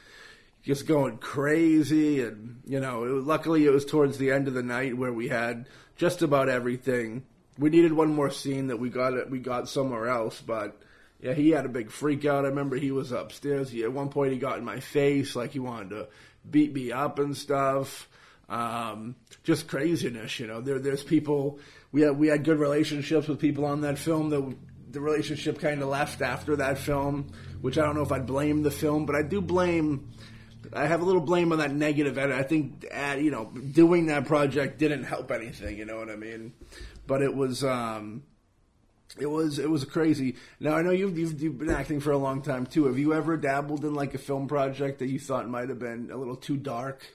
just going crazy. And you know it luckily it was towards the end of the night where we had just about everything. We needed one more scene that we got we got somewhere else but yeah, he had a big freak out. I remember he was upstairs. He, at one point, he got in my face, like he wanted to beat me up and stuff. Um, just craziness, you know. There, there's people. We had we had good relationships with people on that film. The the relationship kind of left after that film, which I don't know if I'd blame the film, but I do blame. I have a little blame on that negative. Edit. I think, at, you know, doing that project didn't help anything. You know what I mean? But it was. Um, it was it was crazy. Now I know you've, you've, you've been acting for a long time too. Have you ever dabbled in like a film project that you thought might have been a little too dark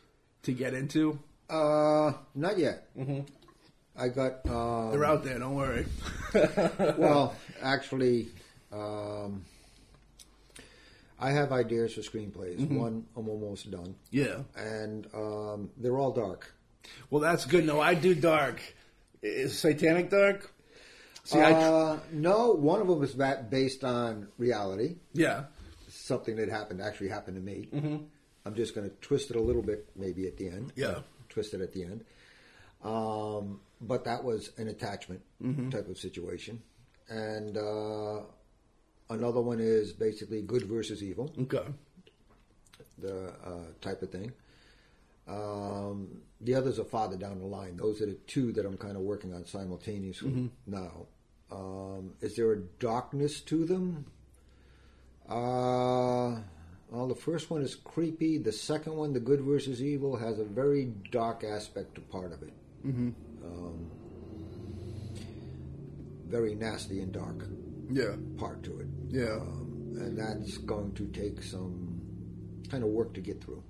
to get into? Uh, not yet. Mm-hmm. I got. Um, They're out there. Don't worry. well, actually, um, I have ideas for screenplays. Mm-hmm. One I'm almost done, yeah. and um, they're all dark. Well, that's good. No, I do dark. Is satanic dark? See, I Uh, no, one of them is based on reality, yeah. something that happened actually happened to me. Mm-hmm. I'm just going to twist it a little bit, maybe at the end. Yeah. twist it at the end. Um, but that was an attachment Mm-hmm. type of situation, and uh, another one is basically good versus evil. Okay. the uh, type of thing. Um, the others are farther down the line. Those are the two that I'm kind of working on simultaneously now. Um, is there a darkness to them? Uh, well, the first one is creepy. The second one, the good versus evil, has a very dark aspect to part of it. Mm-hmm. Um, very nasty and dark Yeah. part to it. Yeah. Um, and that's going to take some kind of work to get through.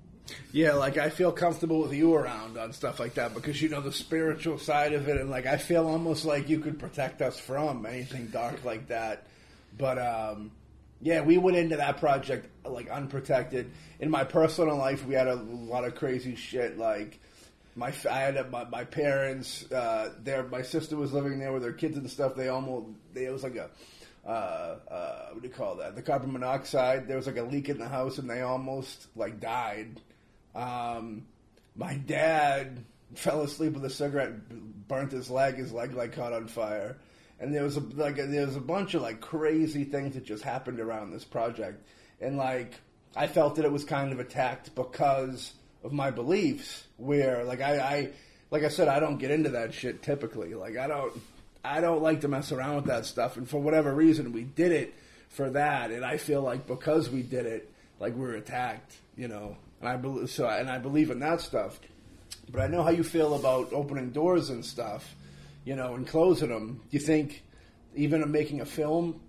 Yeah, like I feel comfortable with you around on stuff like that because you know the spiritual side of it, and like I feel almost like you could protect us from anything dark like that. But um, yeah, we went into that project like unprotected. In my personal life, we had a lot of crazy shit. Like my I had a, my, my parents, uh. My sister was living there with her kids and stuff. They almost they, it was like a uh, uh, what do you call that? The carbon monoxide. There was like a leak in the house, and they almost like died. Um, my dad fell asleep with a cigarette, burnt his leg. His leg like caught on fire, and there was a like there was a bunch of like crazy things that just happened around this project, and like I felt that it was kind of attacked because of my beliefs. Where like I, I like I said, I don't get into that shit typically. Like I don't. I don't like to mess around with that stuff, and for whatever reason, we did it for that, and I feel like because we did it, like we are attacked, you know, and I believe so, and I believe in that stuff. But I know how you feel about opening doors and stuff, you know, and closing them. You think even making a film,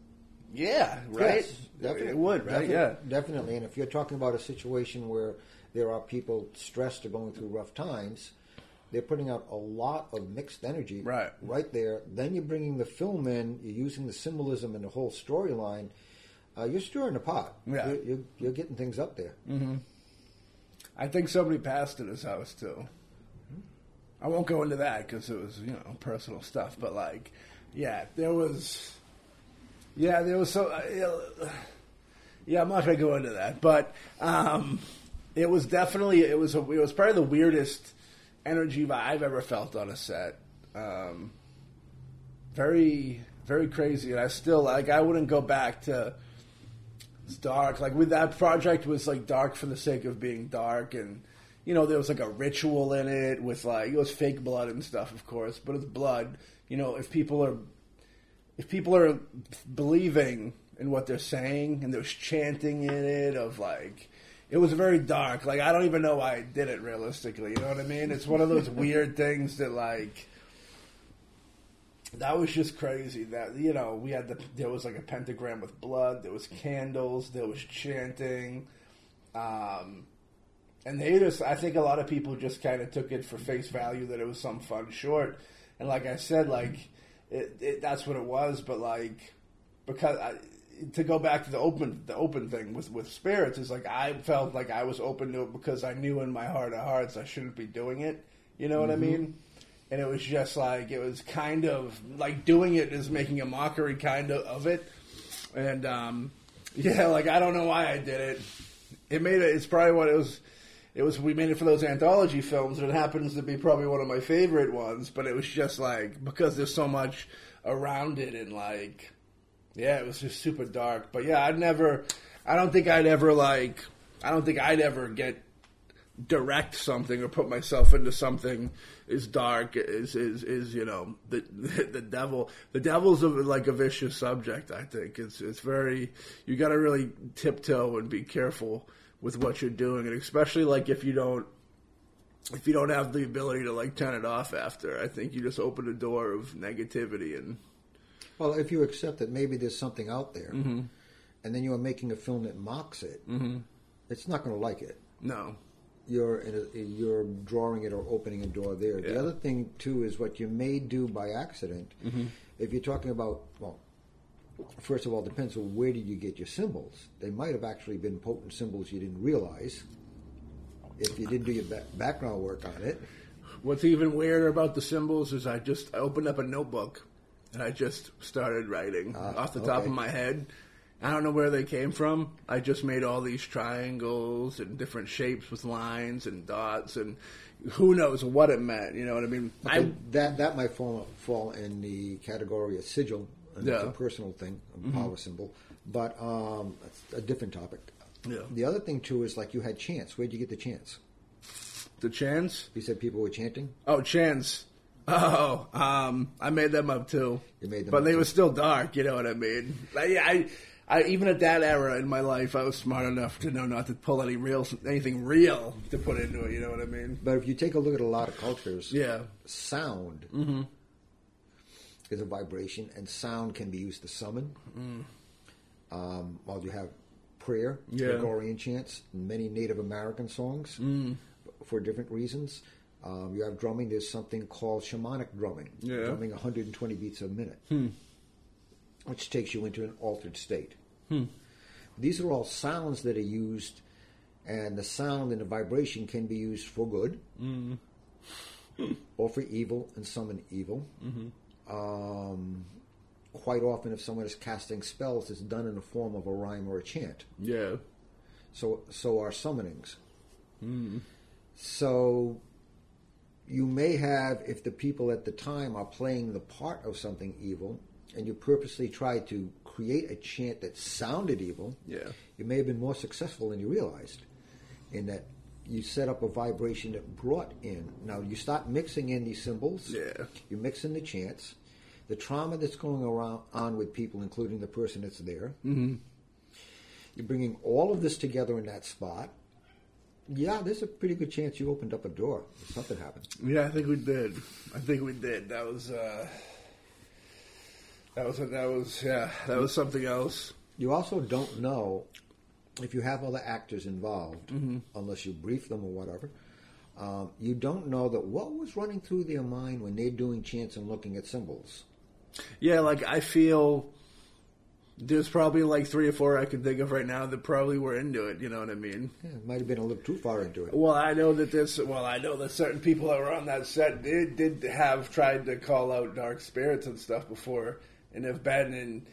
yeah, right? Yes, definitely. It would, right? Definitely, Yeah. definitely. And if you're talking about a situation where there are people stressed or going through rough times, they're putting out a lot of mixed energy Right. right there. Then you're bringing the film in, you're using the symbolism and the whole storyline. Uh, you're stirring the pot. Yeah. You're, you're, you're getting things up there. I think somebody passed at his house too. I won't go into that because it was you know personal stuff, but like, yeah, there was, yeah, there was so, uh, yeah, I'm not gonna go into that, but um, it was definitely it was a, it was probably the weirdest energy I've ever felt on a set. Um, very very crazy, and I still like I wouldn't go back to it's dark. Like with that project was like dark for the sake of being dark, and you know there was like a ritual in it with like it was fake blood and stuff, of course, but it's blood. You know, if people are if people are believing in what they're saying and there's chanting in it of like it was very dark. Like I don't even know why I did it realistically. You know what I mean? It's one of those weird things that like that was just crazy. That you know, we had the there was like a pentagram with blood. There was candles. There was chanting, um, and they just. I think a lot of people just kind of took it for face value that it was some fun short. And like I said, like it, it, that's what it was. But like because I, to go back to the open the open thing with with spirits is like I felt like I was open to it because I knew in my heart of hearts I shouldn't be doing it. You know what I mean? And it was just like it was kind of like doing it is making a mockery kind of of it. And um yeah like i don't know why i did it. It made it it's probably what it was it was we made it for those anthology films. And it happens to be probably one of my favorite ones but it was just like because there's so much around it and like yeah it was just super dark. But yeah i'd never i don't think i'd ever like i don't think i'd ever get direct something or put myself into something is dark is is is you know the the devil the devil's a, like a vicious subject i think it's it's very you got to really tiptoe and be careful with what you're doing and especially like if you don't if you don't have the ability to like turn it off after i think you just open the door of negativity and Well, if you accept that maybe there's something out there, Mm-hmm. and then you are making a film that mocks it, it's not going to like it. no you're in a, you're drawing it or opening a door there. The other thing too is what you may do by accident. If you're talking about well, first of all, depends on where did you get your symbols. They might have actually been potent symbols you didn't realize if you didn't do your ba- background work on it. What's even weirder about the symbols is I just I opened up a notebook and I just started writing Ah, off the top okay. of my head. I don't know where they came from. I just made all these triangles and different shapes with lines and dots and who knows what it meant. You know what I mean? I that that might fall fall in the category of sigil, and it's Yeah. a personal thing, a power symbol. But um, a different topic. Yeah. The other thing too is like you had chants. Where'd you get the chants? the chance. You said people were chanting. Oh, chance. Oh, um, I made them up too. You made them but they too. were still dark. You know what I mean? Like, yeah, I, I even at that era in my life, I was smart enough to know not to pull any real anything real to put into it. You know what I mean? But if you take a look at a lot of cultures, Yeah. sound Mm-hmm. is a vibration, and sound can be used to summon. Um, while you have prayer, Mm. Yeah. Gregorian chants, many Native American songs Mm. for different reasons. Um, you have drumming. There's something called shamanic drumming, Yeah. Hmm. drumming 120 beats a minute, which takes you into an altered state. Hmm. These are all sounds that are used, and the sound and the vibration can be used for good Hmm. or for evil and summon evil. Mm-hmm. Um, quite often, if someone is casting spells, it's done in the form of a rhyme or a chant. Yeah. So, so are summonings. Mm-hmm. So, you may have, if the people at the time are playing the part of something evil, and you purposely tried to create a chant that sounded evil, Yeah. you may have been more successful than you realized in that you set up a vibration that brought in. Now, you start mixing in these symbols, Yeah. you mix in the chants, the trauma that's going around on with people, including the person that's there. Mm-hmm. You're bringing all of this together in that spot. Yeah, there's a pretty good chance you opened up a door. Something happened. Yeah, I think we did. I think we did. That was. uh That was. That was. Yeah. That was something else. You also don't know if you have other actors involved, unless you brief them or whatever. Um, you don't know that what was running through their mind when they're doing chants and looking at symbols. Yeah, like I feel there's probably like three or four I can think of right now that probably were into it. You know what I mean? Yeah, it might have been a little too far into it. Well, I know that this. Well, I know that certain people that were on that set did did have tried to call out dark spirits and stuff before, and have been in.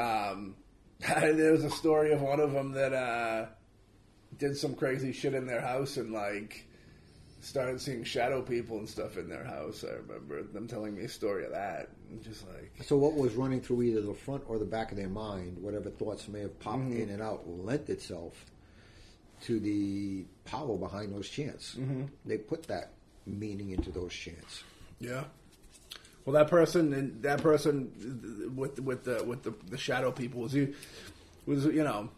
Um, there was a story of one of them that uh, did some crazy shit in their house and like started seeing shadow people and stuff in their house. I remember them telling me a story of that, and just like So what was running through either the front or the back of their mind, whatever thoughts may have popped in and out, lent itself to the power behind those chants. They put that meaning into those chants. Yeah. Well, that person and that person with with the with the, the shadow people was he was you know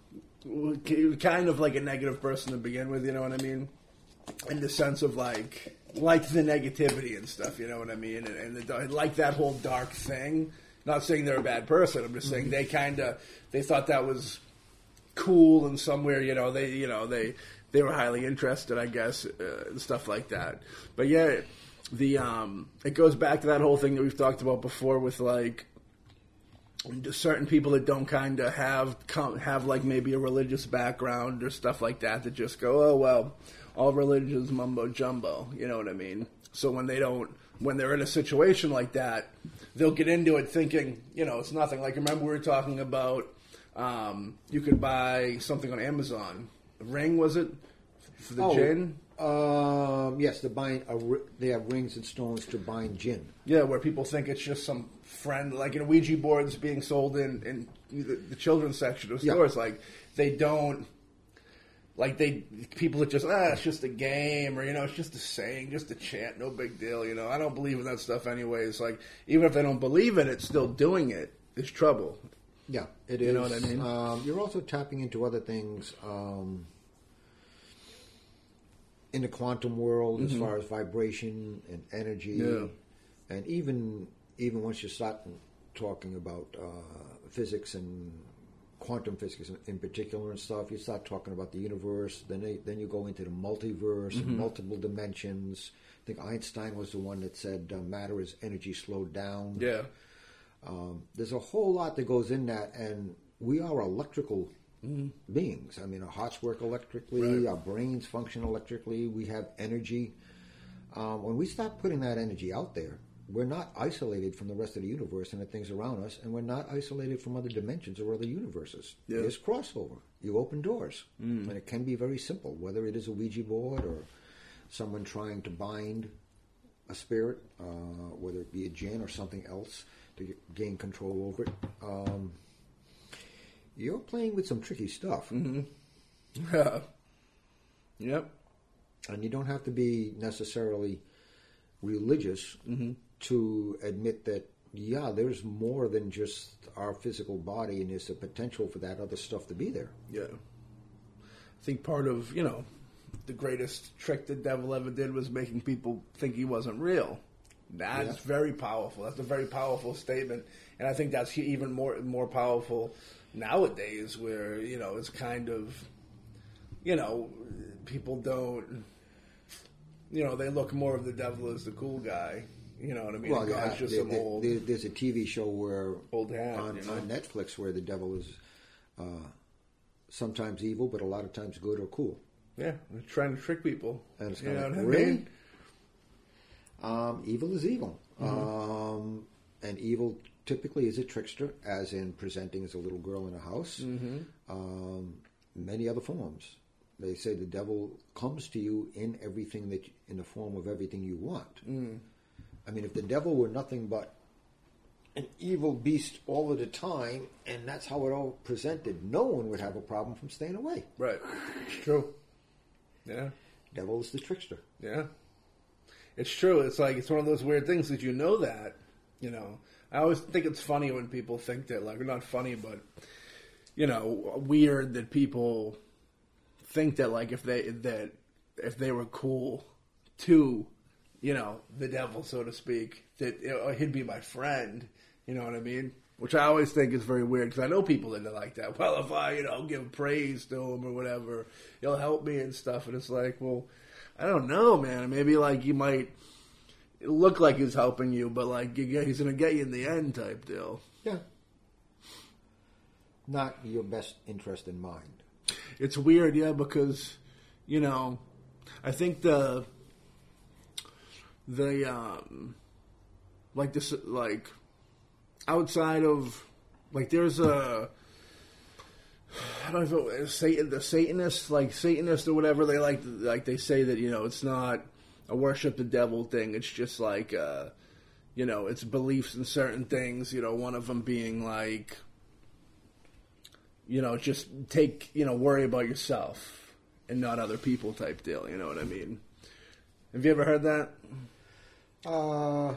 kind of like a negative person to begin with. You know what I mean? In the sense of like like the negativity and stuff. You know what I mean? And, and the, like that whole dark thing. Not saying they're a bad person. I'm just saying they kind of they thought that was cool and somewhere you know they you know they they were highly interested i guess uh, and stuff like that but yeah the um it goes back to that whole thing that we've talked about before with like certain people that don't kind of have come, have like maybe a religious background or stuff like that that just go oh well all religions mumbo jumbo you know what i mean? So when they don't when they're in a situation like that they'll get into it thinking you know it's nothing. Like remember we were talking about um, you could buy something on amazon. Ring was it? For the jinn Um, yes, they're buying a, they have rings and stones to bind jinn. Yeah, where people think it's just some friend, like in Ouija boards being sold in, in the, the children's section of Yeah. stores. Like they don't, like they people that just ah, it's just a game, or you know, it's just a saying, just a chant, no big deal. You know, I don't believe in that stuff anyways. Like even if they don't believe in it, still doing it is trouble. Yeah, it is. You know what I mean? Um, you're also tapping into other things um, in the quantum world, as far as vibration and energy, Yeah. and even even once you start talking about uh, physics and quantum physics in particular and stuff. You start talking about the universe, then they, then you go into the multiverse, Mm-hmm. multiple dimensions. I think Einstein was the one that said uh, matter is energy slowed down. Yeah. Um, there's a whole lot that goes in that, and we are electrical beings. I mean, our hearts work electrically. Right. our brains function electrically, we have energy. Um, when we stop putting that energy out there, we're not isolated from the rest of the universe and the things around us, and we're not isolated from other dimensions or other universes. Yeah. There's crossover. You open doors, and it can be very simple, whether it is a Ouija board or someone trying to bind a spirit, uh, whether it be a jinn or something else, to gain control over it. Um, you're playing with some tricky stuff, mm-hmm. yep. and you don't have to be necessarily religious mm-hmm. to admit that. Yeah, there's more than just our physical body, and there's a potential for that other stuff to be there. Yeah. I think part of, you know, the greatest trick the devil ever did was making people think he wasn't real. That's Yeah. very powerful. That's a very powerful statement, and I think that's even more more powerful nowadays, where you know it's kind of, you know, people don't, you know, they look more of the devil as the cool guy. You know what I mean? Well, yeah, just there- some there- old. there's a TV show where Old hat, on, you know? on Netflix where the devil is uh, sometimes evil, but a lot of times good or cool. yeah, they're trying to trick people. And it's you know like, what I really? mean? Um, evil is evil, Mm-hmm. um, and evil typically is a trickster, as in presenting as a little girl in a house. Mm-hmm. Um, many other forms. They say the devil comes to you in everything that in the form of everything you want. Mm. I mean, if the devil were nothing but an evil beast all of the time, and that's how it all presented, no one would have a problem from staying away. Right. It's true. Yeah. Devil is the trickster. Yeah. It's true. It's like it's one of those weird things that you know that, you know. I always think it's funny when people think that like not funny but you know, weird that people think that like if they that if they were cool to, you know, the devil so to speak, that you know, he'd be my friend, you know what I mean? Which I always think is very weird because I know people that are like that. Well, if I, you know, give praise to him or whatever, he'll help me and stuff. And it's like, well, I don't know, man. Maybe like you might look like he's helping you, but like he's going to get you in the end type deal. Yeah. Not your best interest in mind. It's weird, yeah, because you know, I think the the um like this like outside of like there's a I don't know if it was Satan the Satanists like Satanists or whatever they like like they say that you know it's not a worship the devil thing it's just like uh you know it's beliefs in certain things you know one of them being like you know, just take, you know, worry about yourself and not other people type deal. You know what I mean? Have you ever heard that? Uh,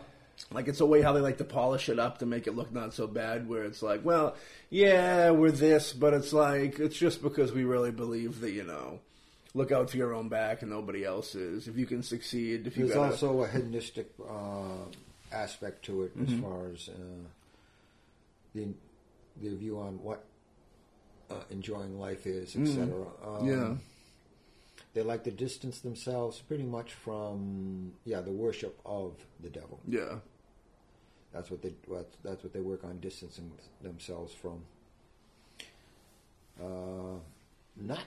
Like it's a way how they like to polish it up to make it look not so bad. Where it's like, well, yeah, we're this, but it's like it's just because we really believe that you know, look out for your own back and nobody else's. If you can succeed, if you there's got also a hedonistic uh, aspect to it Mm-hmm. as far as uh, the the view on what uh, enjoying life is, etc. Um, yeah, They like to distance themselves pretty much from yeah the worship of the devil. yeah, That's what they that's what they work on distancing themselves from. Uh, not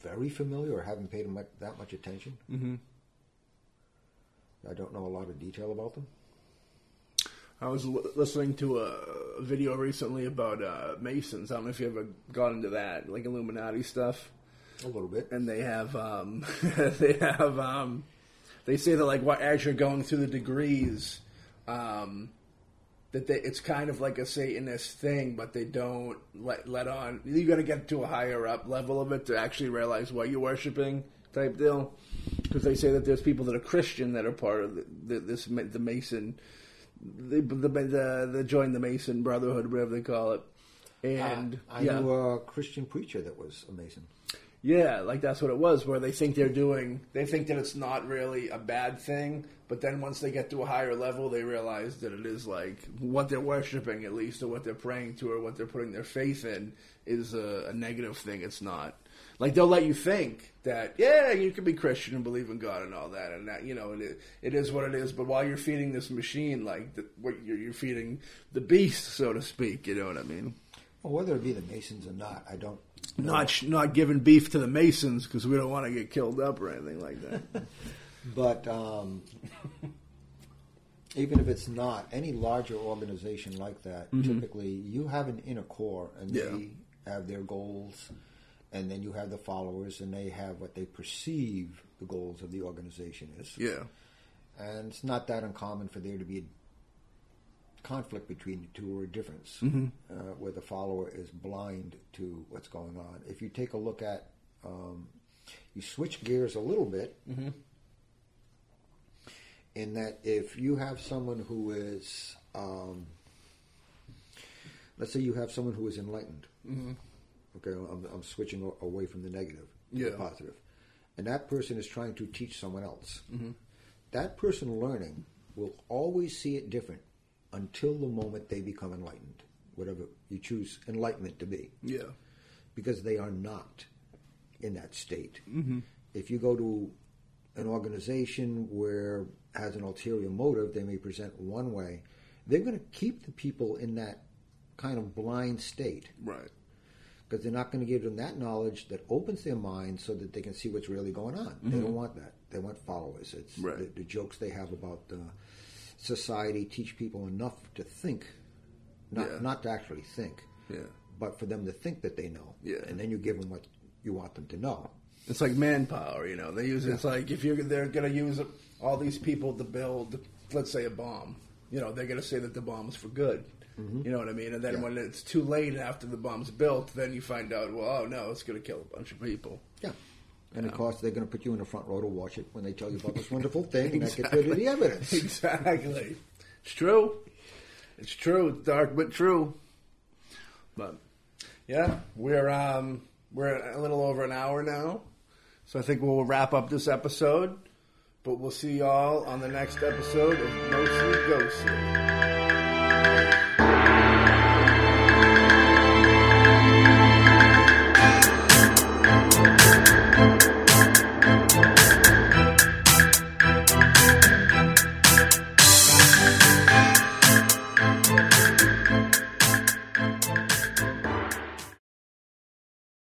very familiar or haven't paid much, that much attention. hmm I don't know a lot of detail about them. I was l- listening to a video recently about uh, Masons. I don't know if you ever got into that, like Illuminati stuff. A little bit. And they have, um, they have, um, they say that like what as you're going through the degrees, um, that they, it's kind of like a Satanist thing, but they don't let let on. You got to get to a higher up level of it to actually realize what you're worshiping, type deal. Because they say that there's people that are Christian that are part of the, the, this the Mason, the the, the the join the Mason Brotherhood, whatever they call it. Ah, and I yeah, knew a Christian preacher that was a Mason. Yeah, like that's what it was, where they think they're doing, they think that it's not really a bad thing, but then once they get to a higher level, they realize that it is like what they're worshiping, at least, or what they're praying to, or what they're putting their faith in, is a, a negative thing. It's not. Like they'll let you think that, yeah, you can be Christian and believe in God and all that, and that you know, it, it is what it is. But while you're feeding this machine, like the, what you're, you're feeding the beast, so to speak, you know what I mean? Well, whether it be the Masons or not, I don't. Not not giving beef to the Masons because we don't want to get killed up or anything like that. But um, even if it's not any larger organization like that, typically you have an inner core, and Yeah. they have their goals, and then you have the followers, and they have what they perceive the goals of the organization is. yeah, And it's not that uncommon for there to be a conflict between the two or a difference Mm-hmm. uh, where the follower is blind to what's going on. If you take a look at, um, you switch gears a little bit, Mm-hmm. in that if you have someone who is, um, let's say you have someone who is enlightened. Okay, I'm, I'm switching away from the negative to the Yeah. positive. And that person is trying to teach someone else. Mm-hmm. That person learning will always see it different until the moment they become enlightened, whatever you choose enlightenment to be, yeah, because they are not in that state. Mm-hmm. If you go to an organization where has an ulterior motive, they may present one way. They're going to keep the people in that kind of blind state right, because they're not going to give them that knowledge that opens their mind so that they can see what's really going on. They don't want that. They want followers. It's Right. the, the jokes they have about uh, society teach people enough to think, not Yeah. not to actually think, yeah. but for them to think that they know. Yeah. And then you give them what you want them to know. It's like manpower, you know. They use it's like if you're they're going to use all these people to build, let's say a bomb. You know, they're going to say that the bomb's for good. Mm-hmm. You know what I mean? And then Yeah. when it's too late after the bomb's built, then you find out, well, oh no, it's going to kill a bunch of people. Yeah. And of course, they're going to put you in the front row to watch it when they tell you about this wonderful thing, and that gets rid of the evidence. exactly. It's true. It's true. It's dark but true. But yeah, we're um we're a little over an hour now. So I think we'll wrap up this episode. But we'll see y'all on the next episode of Mostly Ghostly.